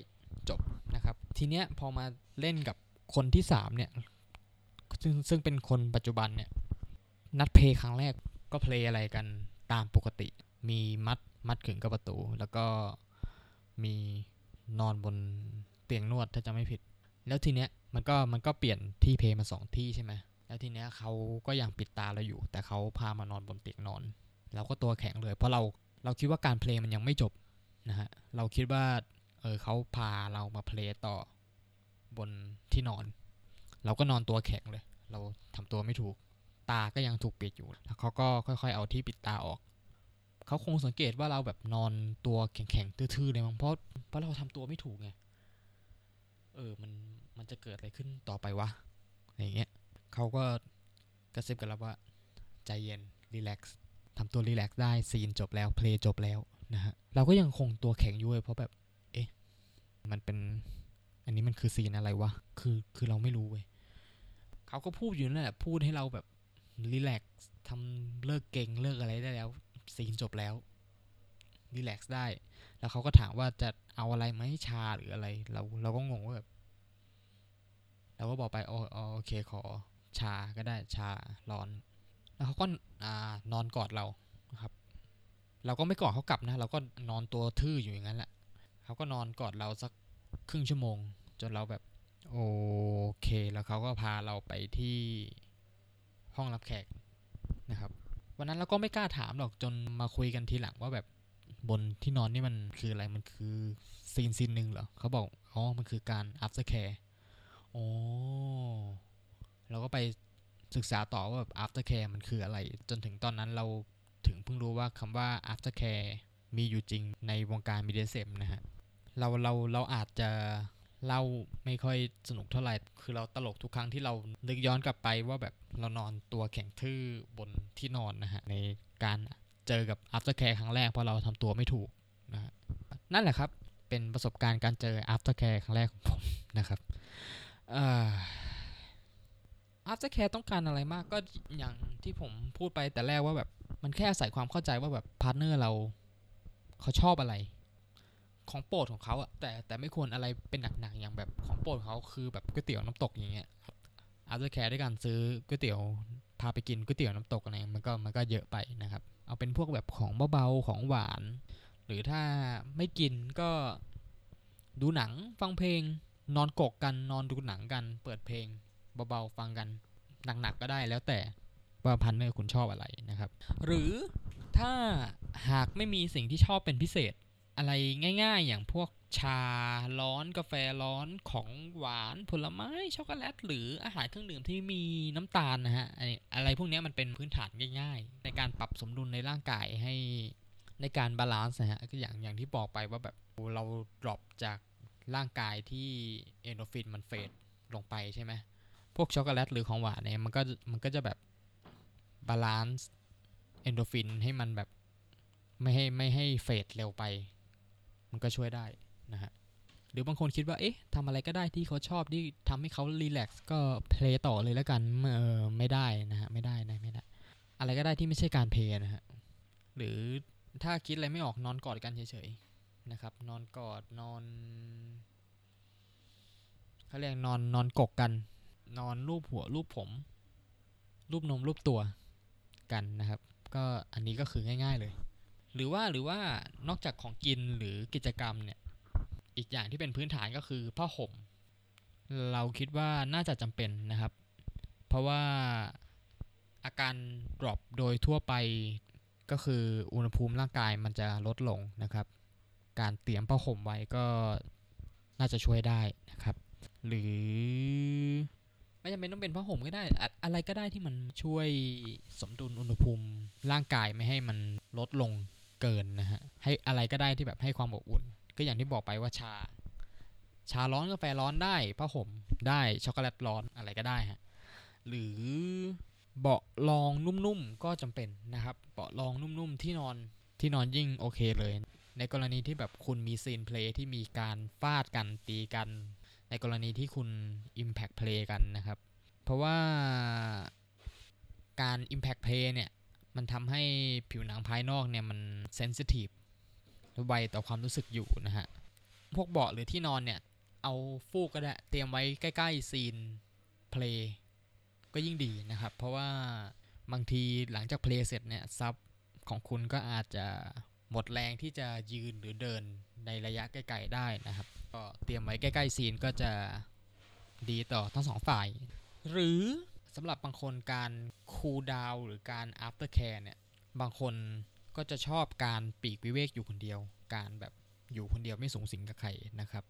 จบนะครับ ทีเนี้ยพอมาเล่นกับคนที่3เนี่ยซึ่งซึ่งเป็นคนปัจจุบันเนี่ย นัดเพลครั้งแรกก็เพลอะไรกันตามปกติ มีมัดมัดขึงกับประตู แล้วก็มีนอนบนเตียงนวดถ้าจำไม่ผิด แล้วทีเนี้ยมันก็มันก็เปลี่ยนที่ play มาสองที่ใช่ไหมแล้วทีเนี้ยเขาก็ยังปิดตาเราอยู่ แต่เขาพามานอนบนเตียงนอนเราก็ตัวแข็งเลย เพราะเราเราคิดว่าการ play มันยังไม่จบนะฮะเราคิดว่า เออเขาพาเรามา play ต่อบนที่นอน เราก็นอนตัวแข็งเลย เราทำตัวไม่ถูก ตาก็ยังถูกปิดอยู่แล้วเขาก็ค่อย ๆ เอาที่ปิดตาออกเขาคงสังเกตว่าเราแบบนอนตัวแข็งๆทื่อๆเลยมั้งเพราะเพราะเราทำตัวไม่ถูกไงเออมันมันจะเกิดอะไรขึ้นต่อไปวะอย่างเงี้ยเขาก็กระซิบกับเราว่าใจเย็น relax ทำตัว relax ได้ scene จบแล้ว play จบแล้วนะฮะเราก็ยังคงตัวแข็งอยู่เลยเพราะแบบ มันเป็น อันนี้มันคือ scene อะไรวะ คือคือเราไม่รู้เว้ยเขาก็พูดอยู่นั่นแหละ พูดให้เราแบบรีแลกซ์ทำเลิกเก่งเลิกอะไรได้แล้ว ซีนจบแล้วรีแลกซ์ได้ แล้วเขาก็ถามว่าจะเอาอะไรไหมชาหรืออะไร เราเราก็งงว่าแบบเราก็บอกไปอ๋อโอเคขอชาก็ได้ชาร้อน แล้วเขาก็อ่านอนกอดเรานะครับ เราก็ไม่กอดเขากลับนะ เราก็นอนตัวทื่ออยู่อย่างนั้นแหละ เขาก็นอนกอดเราสักครึ่งชั่วโมง จนเราแบบโอเค แล้วเขาก็พาเราไปที่ห้องรับแขกนะครับ วันนั้นเราก็ไม่กล้าถามหรอกจนมาคุยกันทีหลังว่าแบบบนที่นอนนี่มันคืออะไรมันคือซีนซีนหนึ่งเหรอเขาบอกอ๋อมันคือการ after care โอ้เราก็ไปศึกษาต่อว่าแบบ after care มันคืออะไร จนถึงตอนนั้นเราถึงเพิ่งรู้ว่าคำว่า after care มีอยู่จริงในวงการ BDSM นะฮะ เราเราเราอาจจะเล่าไม่ค่อยสนุกเท่าไหร่ คือเราตลกทุกครั้งที่เรานึกย้อนกลับไปว่าแบบเรานอนตัวแข็งทื่อบนที่นอนนะฮะ ในการเจอกับ aftercare ครั้งแรกเพราะเราทำตัวไม่ถูกนะฮะนั่นแหละครับ เป็นประสบการณ์การเจอ aftercare ครั้งแรกของผมนะครับ aftercare ต้องการอะไรมากก็อย่างที่ผมพูดไปแต่แรกว่าแบบมันแค่อาศัยความเข้าใจว่าแบบ partner เราเขาชอบอะไร ของโปรดของเขาอะแต่แต่ไม่ควรอะไรเป็นหนักๆอย่างแบบของโปรดเขาคือแบบก๋วยเตี๋ยวน้ำตกอย่างเงี้ย aftercare ด้วยการซื้อก๋วยเตี๋ยวพาไปกินก๋วยเตี๋ยวน้ำตกอะไรมันก็มันก็เยอะไปนะครับ เอาเป็นพวกแบบของเบาๆของหวาน หรือถ้าไม่กินก็ดูหนังฟังเพลง นอนกกกันนอนดูหนังกัน เปิดเพลงเบาๆฟังกันหนักๆก็ได้แล้วแต่ว่า partner คุณชอบอะไรนะครับ หรือถ้าหากไม่มีสิ่งที่ชอบเป็นพิเศษ อะไรง่าย ๆ อย่างพวกชาร้อนกาแฟร้อนของหวานผลไม้ช็อกโกแลตหรืออาหารเครื่องดื่มที่มีน้ำตาลนะฮะอะไรพวกนี้มันเป็นพื้นฐานง่าย ๆ ในการปรับสมดุลในร่างกายให้ในการ balance นะฮะก็อย่างอย่างที่บอกไปว่าแบบเรา drop จากร่างกายที่เอนโดฟินมัน fadeลงไปใช่ไหมพวกช็อกโกแลตหรือของหวานเนี่ยมันก็มันก็จะแบบ balance endorphin ให้มันแบบไม่ให้ไม่ให้ fade เร็วไป มันก็ช่วยได้นะฮะหรือบางคนคิดว่าเอ๊ะทำอะไรก็ได้ที่เขาชอบที่ทำให้เขา relax ก็ play ต่อเลยแล้วกันเออไม่ได้นะฮะไม่ได้นะไม่ได้อะไรก็ได้ที่ไม่ใช่การ play นะฮะหรือถ้าคิดอะไรไม่ออกนอนกอดกันเฉยๆนะครับ นอนกอดนอนเขาเรียกนอนนอนกกกัน นอนรูปหัวรูปผม รูปนมรูปตัวกันนะครับ ก็อันนี้ก็คือง่าย ๆเลย หรือว่าหรือว่านอกจากของกินหรือกิจกรรมเนี่ย อีกอย่างที่เป็นพื้นฐานก็คือผ้าห่ม เราคิดว่าน่าจะจำเป็นนะครับ เพราะว่าอาการ drop โดยทั่วไปก็คืออุณหภูมิร่างกายมันจะลดลงนะครับ การเตรียมผ้าห่มไว้ก็น่าจะช่วยได้นะครับ หรือไม่จำเป็นต้องเป็นผ้าห่มก็ได้อะอะไรก็ได้ที่มันช่วยสมดุลอุณหภูมิร่างกายไม่ให้มันลดลง เกินนะฮะให้อะไรก็ได้ที่แบบให้ความอบอุ่น ก็อย่างที่บอกไปว่าชา ชาร้อนกาแฟร้อนได้ผ้าห่มได้ช็อกโกแลตร้อนอะไรก็ได้ฮะหรือเบาะรองนุ่มๆก็จำเป็นนะครับ เบาะรองนุ่มๆที่นอนที่นอนยิ่งโอเคเลย ในกรณีที่แบบคุณมี scene play ที่มีการฟาดกันตีกัน ในกรณีที่คุณ Impact Play กันนะครับ เพราะว่าการ Impact Play เนี่ย มันทำให้ผิวหนังภายนอกเนี่ยมัน sensitive ไวต่อความรู้สึกอยู่นะฮะ พวกเบาะหรือที่นอนเนี่ย เอาฟูกก็ได้เตรียมไว้ใกล้ ๆ sceneเพลย์ก็ยิ่งดีนะครับ เพราะว่าบางทีหลังจากเพลย์เสร็จเนี่ยซับของคุณก็อาจจะหมดแรงที่จะยืนหรือเดินในระยะไกล้ ๆ ได้นะครับ ก็เตรียมไว้ใกล้ ๆ ซีนก็จะดีต่อทั้งสองฝ่าย หรือ สำหรับบางคนการคูลดาวหรือการ after care เนี่ย บางคนก็จะชอบการปีกวิเวกอยู่คนเดียว การแบบอยู่คนเดียวไม่สูงสิงกับใครนะครับ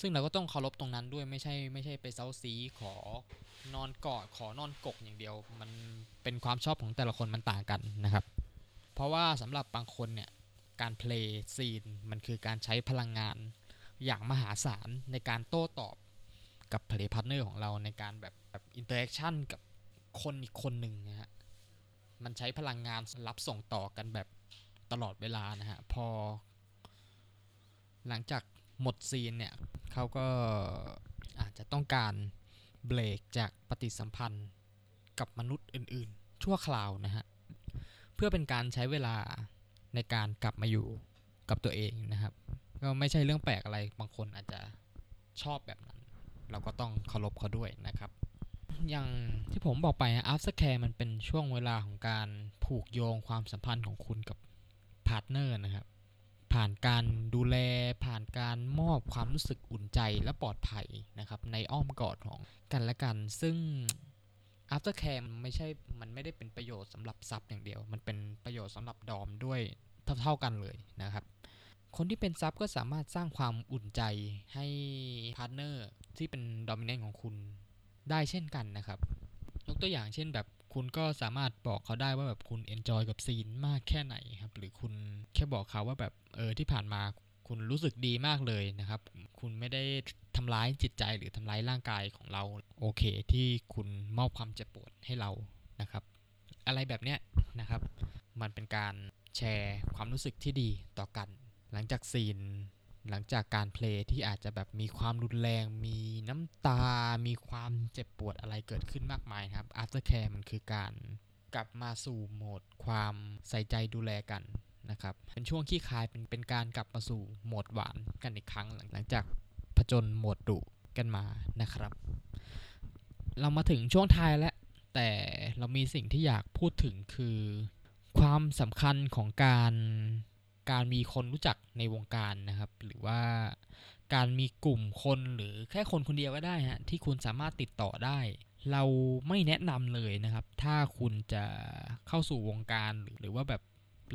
ซึ่งเราก็ต้องเคารพตรงนั้นด้วยไม่ใช่ไม่ใช่ไปเซ้าซี้ขอนอนกอดขอนอนกกอย่างเดียว มันเป็นความชอบของแต่ละคนมันต่างกันนะครับ เพราะว่าสำหรับบางคนเนี่ยการ play scene มันคือการใช้พลังงานอย่างมหาศาลในการโต้ตอบ กับ play partner ของเราในการแบบแบบ interaction กับคนอีกคนหนึ่งนะฮะ มันใช้พลังงานรับส่งต่อกันแบบตลอดเวลานะฮะ พอ หลังจากหมดซีนเนี่ยเขาก็อาจจะต้องการเบรกจากปฏิสัมพันธ์กับมนุษย์อื่นๆ ชั่วคราวนะฮะ เพื่อเป็นการใช้เวลาในการกลับมาอยู่กับตัวเองนะครับ ก็ไม่ใช่เรื่องแปลกอะไรบางคนอาจจะชอบแบบนั้น เราก็ต้องเคารพเขาด้วยนะครับ อย่างที่ผมบอกไป after care มันเป็นช่วงเวลาของการผูกโยงความสัมพันธ์ของคุณกับ partner นะครับ ผ่านการดูแลผ่านการมอบความรู้สึกอุ่นใจและปลอดภัยนะครับ ในอ้อมกอดของกันและกัน ซึ่ง after care มันไม่ใช่ มันไม่ได้เป็นประโยชน์สำหรับ sub อย่างเดียว มันเป็นประโยชน์สำหรับ dom ด้วยเท่าๆกันเลยนะครับ คนที่เป็น sub ก็สามารถสร้างความอุ่นใจให้partner ที่เป็น dominant ของคุณได้เช่นกันนะครับ ยกตัวอย่างเช่นแบบคุณก็สามารถบอกเขาได้ว่าแบบคุณ enjoy กับ scene มากแค่ไหนครับ หรือคุณแค่บอกเขาว่าแบบเออที่ผ่านมาคุณรู้สึกดีมากเลยนะครับ คุณไม่ได้ทำร้ายจิตใจหรือทำร้ายร่างกายของเรา โอเค ที่คุณมอบความเจ็บปวดให้เรานะครับ อะไรแบบเนี้ยนะครับ มันเป็นการแชร์ความรู้สึกที่ดีต่อกัน หลังจากซีนหลังจากการเพลย์ที่อาจจะแบบมีความรุนแรง มีน้ำตา มีความเจ็บปวดอะไรเกิดขึ้นมากมายครับ after care มันคือการกลับมาสู่โหมดความใส่ใจดูแลกันนะครับ เป็นช่วงขี้คายเป็นเป็นการกลับมาสู่โหมดหวานกันอีกครั้งหลังจากผจญโหมดดุกันมานะครับ เรามาถึงช่วงท้ายแล้ว แต่เรามีสิ่งที่อยากพูดถึงคือ ความสำคัญของการ การมีคนรู้จักในวงการนะครับ หรือว่าการมีกลุ่มคนหรือแค่คนคนเดียวก็ได้ฮะที่คุณสามารถติดต่อได้ เราไม่แนะนำเลยนะครับ ถ้าคุณจะเข้าสู่วงการหรือว่าแบบ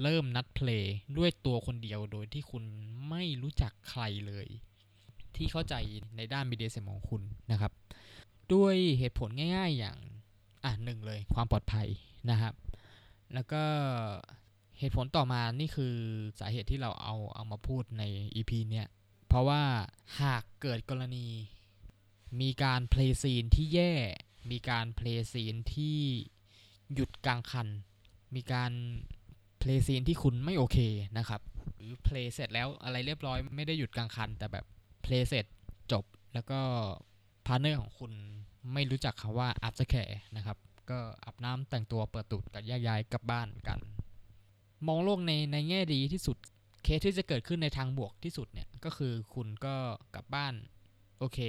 เริ่มนัดเพลย์ด้วยตัวคนเดียวโดยที่คุณไม่รู้จักใครเลย ที่เข้าใจในด้านมีเดียเสมของคุณนะครับ ด้วยเหตุผลง่าย ๆอย่างอะหนึ่งเลยความปลอดภัยนะครับ แล้วก็ เหตุผลต่อมานี่คือสาเหตุที่เราเอาเอามาพูดใน EP เนี่ย เพราะว่าหากเกิดกรณี มีการ play scene ที่แย่ มีการ play scene ที่หยุดกลางคัน มีการ play scene ที่คุณไม่โอเคนะครับหรือ play เสร็จแล้วอะไรเรียบร้อยไม่ได้หยุดกลางคัน แต่แบบplay เสร็จจบแล้วก็ partner ของคุณไม่รู้จักคำว่า after care นะครับ ก็อาบน้ำแต่งตัวเปิดตูดกับแยกย้ายกลับบ้านกัน มองโลกในในแง่ดีที่สุด เคสที่จะเกิดขึ้นในทางบวกที่สุดเนี่ย ก็คือคุณก็กลับบ้าน โอเค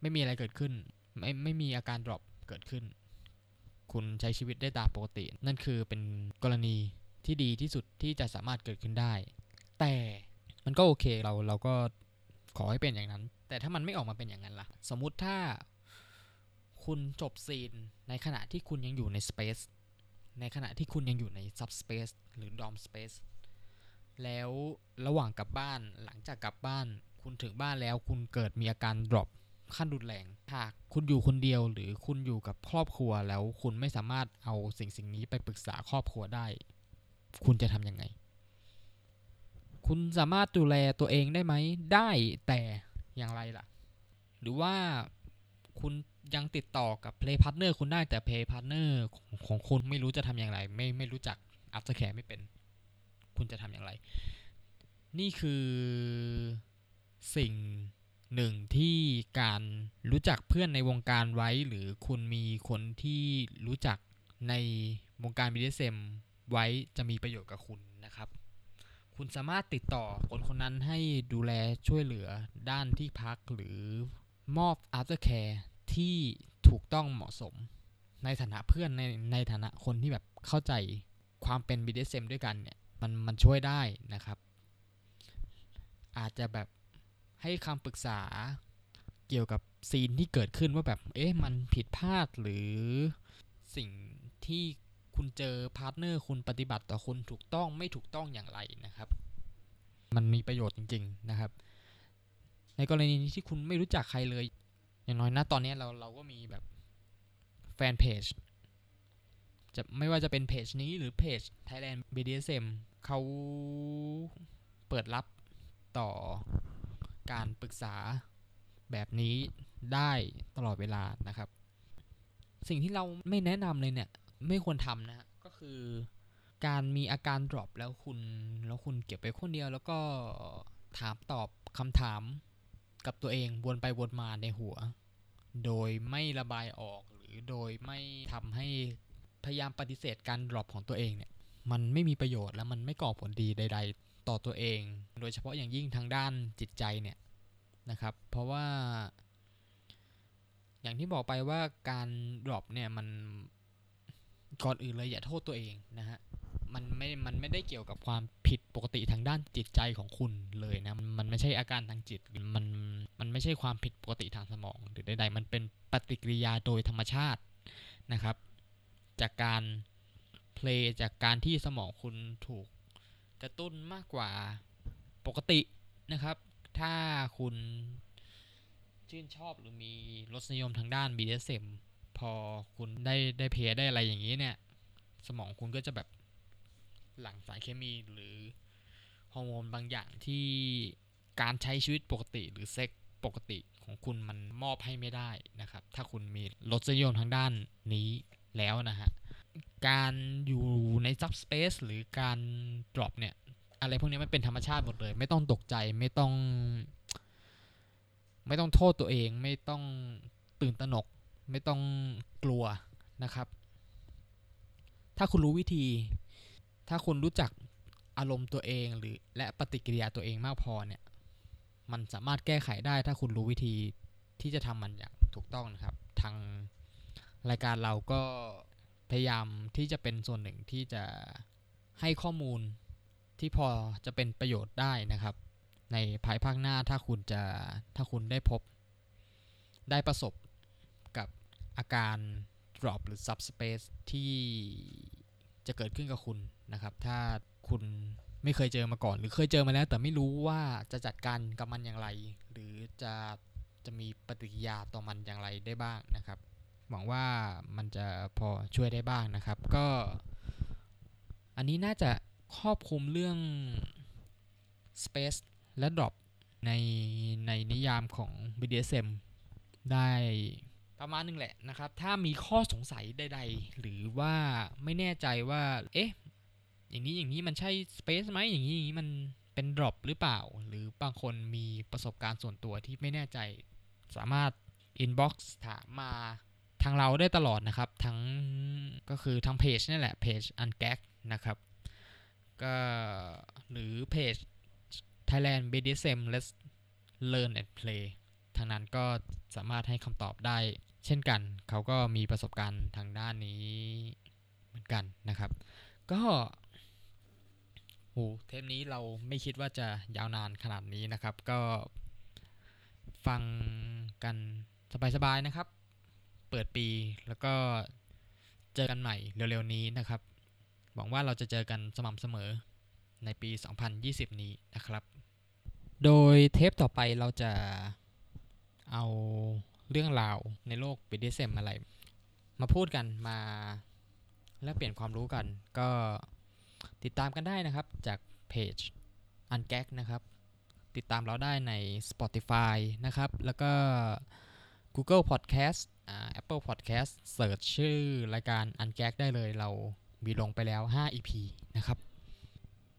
ไม่มีอะไรเกิดขึ้น ไม่ไม่มีอาการ drop เกิดขึ้น คุณใช้ชีวิตได้ตามปกติ นั่นคือเป็นกรณีที่ดีที่สุดที่จะสามารถเกิดขึ้นได้ แต่มันก็โอเคเราเราก็ขอให้เป็นอย่างนั้น แต่ถ้ามันไม่ออกมาเป็นอย่างนั้นล่ะ สมมุติถ้าคุณจบซีนในขณะที่คุณยังอยู่ใน Space ในขณะที่คุณยังอยู่ใน Subspace หรือ Dom Space แล้วระหว่างกลับบ้านหลังจากกลับบ้าน คุณถึงบ้านแล้วคุณเกิดมีอาการ drop ขั้นรุนแรงหากคุณอยู่คนเดียวหรือคุณอยู่กับครอบครัวแล้วคุณไม่สามารถเอาสิ่งสิ่งนี้ไปปรึกษาครอบครัวได้ คุณจะทำยังไง คุณสามารถดูแลตัวเองได้ไหมได้แต่อย่างไรล่ะ หรือว่า คุณยังติดต่อกับ Play Partner คุณได้แต่ Play Partner ของของคุณไม่รู้จะทำอย่างไร ไม่ไม่รู้จัก Aftercare ไม่เป็น คุณจะทำอย่างไร นี่คือสิ่งหนึ่งที่การรู้จักเพื่อนในวงการไว้ หรือคุณมีคนที่รู้จักในวงการ BDSM ไว้จะมีประโยชน์กับคุณนะครับ คุณสามารถติดต่อคนคนนั้นให้ดูแลช่วยเหลือด้านที่พักหรือ มอบ aftercare ที่ถูกต้องเหมาะสม ในฐานะเพื่อนในในฐานะคนที่แบบเข้าใจความเป็น BDSM ด้วยกันเนี่ยมันมันช่วยได้นะครับ อาจจะแบบให้คำปรึกษาเกี่ยวกับ scene ที่เกิดขึ้นว่าแบบ เอ๊ะ มันผิดพลาดหรือสิ่งที่คุณเจอ partner คุณปฏิบัติต่อคุณถูกต้องไม่ถูกต้องอย่างไรนะครับ มันมีประโยชน์จริง ๆ นะครับ ในกรณีที่คุณไม่รู้จักใครเลย อย่างน้อยนะตอนนี้เราเราก็มีแบบแฟนเพจจะไม่ว่าจะเป็นเพจนี้หรือเพจ Thailand BDSM เขาเปิดรับต่อการปรึกษาแบบนี้ได้ตลอดเวลานะครับ สิ่งที่เราไม่แนะนำเลยเนี่ยไม่ควรทำนะ ก็คือการมีอาการ drop แล้วคุณแล้วคุณเก็บไปคนเดียวแล้วก็ถามตอบคำถาม กับตัวเองวนไปวนมาในหัว โดยไม่ระบายออกหรือโดยไม่ทำให้พยายามปฏิเสธการ drop ของตัวเองเนี่ยมันไม่มีประโยชน์และมันไม่ก่อผลดีใด ๆ ต่อตัวเอง โดยเฉพาะอย่างยิ่งทางด้านจิตใจเนี่ยนะครับ เพราะว่า อย่างที่บอกไปว่าการ drop เนี่ยมันก่อนอื่นเลยอย่าโทษตัวเองนะฮะ มันไม่มันไม่ได้เกี่ยวกับความผิดปกติทางด้านจิตใจของคุณเลยนะ มันไม่ใช่อาการทางจิต มันมันไม่ใช่ความผิดปกติทางสมองหรือใดๆมันเป็นปฏิกิริยาโดยธรรมชาตินะครับ จากการ play จากการที่สมองคุณถูกกระตุ้นมากกว่าปกตินะครับ ถ้าคุณชื่นชอบหรือมีรสนิยมทางด้าน BDSM พอคุณได้ได้ play ได้อะไรอย่างนี้เนี่ย สมองคุณก็จะแบบ หลั่งสารเคมีหรือฮอร์โมนบางอย่างที่การใช้ชีวิตปกติหรือเซ็กส์ปกติของคุณมันมอบให้ไม่ได้นะครับ ถ้าคุณมีรสนิยมทางด้านนี้แล้วนะฮะ การอยู่ใน subspace หรือการ drop เนี่ย อะไรพวกนี้มันเป็นธรรมชาติหมดเลย ไม่ต้องตกใจไม่ต้อง ไม่ต้องโทษตัวเอง ไม่ต้องตื่นตระหนก ไม่ต้องกลัวนะครับ ถ้าคุณรู้วิธี ถ้าคุณรู้จักอารมณ์ตัวเองหรือและปฏิกิริยาตัวเองมากพอเนี่ย มันสามารถแก้ไขได้ถ้าคุณรู้วิธีที่จะทำมันอย่างถูกต้องนะครับ ทางรายการเราก็พยายามที่จะเป็นส่วนหนึ่งที่จะให้ข้อมูลที่พอจะเป็นประโยชน์ได้นะครับ ในภายภาคหน้าถ้าคุณจะถ้าคุณได้พบ ได้ประสบกับอาการ drop หรือ subspace ที่ จะเกิดขึ้นกับคุณนะครับ ถ้าคุณไม่เคยเจอมาก่อน หรือเคยเจอมาแล้ว แต่ไม่รู้ว่าจะจัดการกับมันอย่างไร หรือจะจะมีปฏิกิริยาต่อมันอย่างไรได้บ้างนะครับ หวังว่ามันจะพอช่วยได้บ้างนะครับ ก็ อันนี้น่าจะครอบคลุมเรื่อง space และ drop ในในนิยามของ BDSM ได้ ประมาณนึงแหละนะครับ ถ้ามีข้อสงสัยใด ๆ หรือว่าไม่แน่ใจว่า เอ๊ะ อย่างนี้อย่างนี้มันใช่ Space ไหมอย่างนี้อย่างนี้มันเป็น drop หรือเปล่า หรือบางคนมีประสบการณ์ส่วนตัวที่ไม่แน่ใจ สามารถ inbox ถามมาทางเราได้ตลอดนะครับ ทั้งก็คือทางเพจนี่แหละเพจ Ungag นะครับก็หรือเพจ Thailand BDSM Let's Learn and Play ทางนั้นก็สามารถให้คำตอบได้ เช่นกันเขาก็มีประสบการณ์ทางด้านนี้เหมือนกันนะครับ ก็โหเทปนี้เราไม่คิดว่าจะยาวนานขนาดนี้นะครับ ก็ฟังกันสบายๆนะครับ เปิดปีแล้วก็เจอกันใหม่เร็วๆนี้นะครับ หวังว่าเราจะเจอกันสม่ำเสมอในปี 2020 นี้นะครับ โดยเทปต่อไปเราจะเอา เรื่องราวในโลก BDSM อะไร มาพูดกันมาแลกเปลี่ยนความรู้กัน ก็ติดตามกันได้นะครับจากเพจ Ungag นะครับ ติดตามเราได้ใน Spotify นะครับ แล้วก็ Google Podcast อ่า Apple Podcast เสิร์ชชื่อรายการ Ungag ได้เลยเรามีลงไปแล้ว 5 EP นะครับ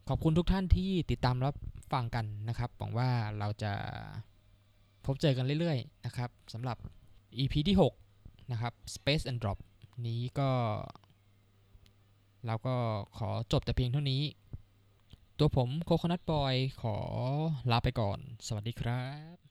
ขอบคุณทุกท่านที่ติดตามรับฟังกันนะครับหวังว่าเราจะ พบเจอกันเรื่อยๆนะครับสำหรับ EP ที่ 6 นะครับ Space and Drop นี้ก็เราก็ขอจบแต่เพียงเท่านี้ ตัวผมโคค o นัทบอยขอลาไปก่อน สวัสดีครับ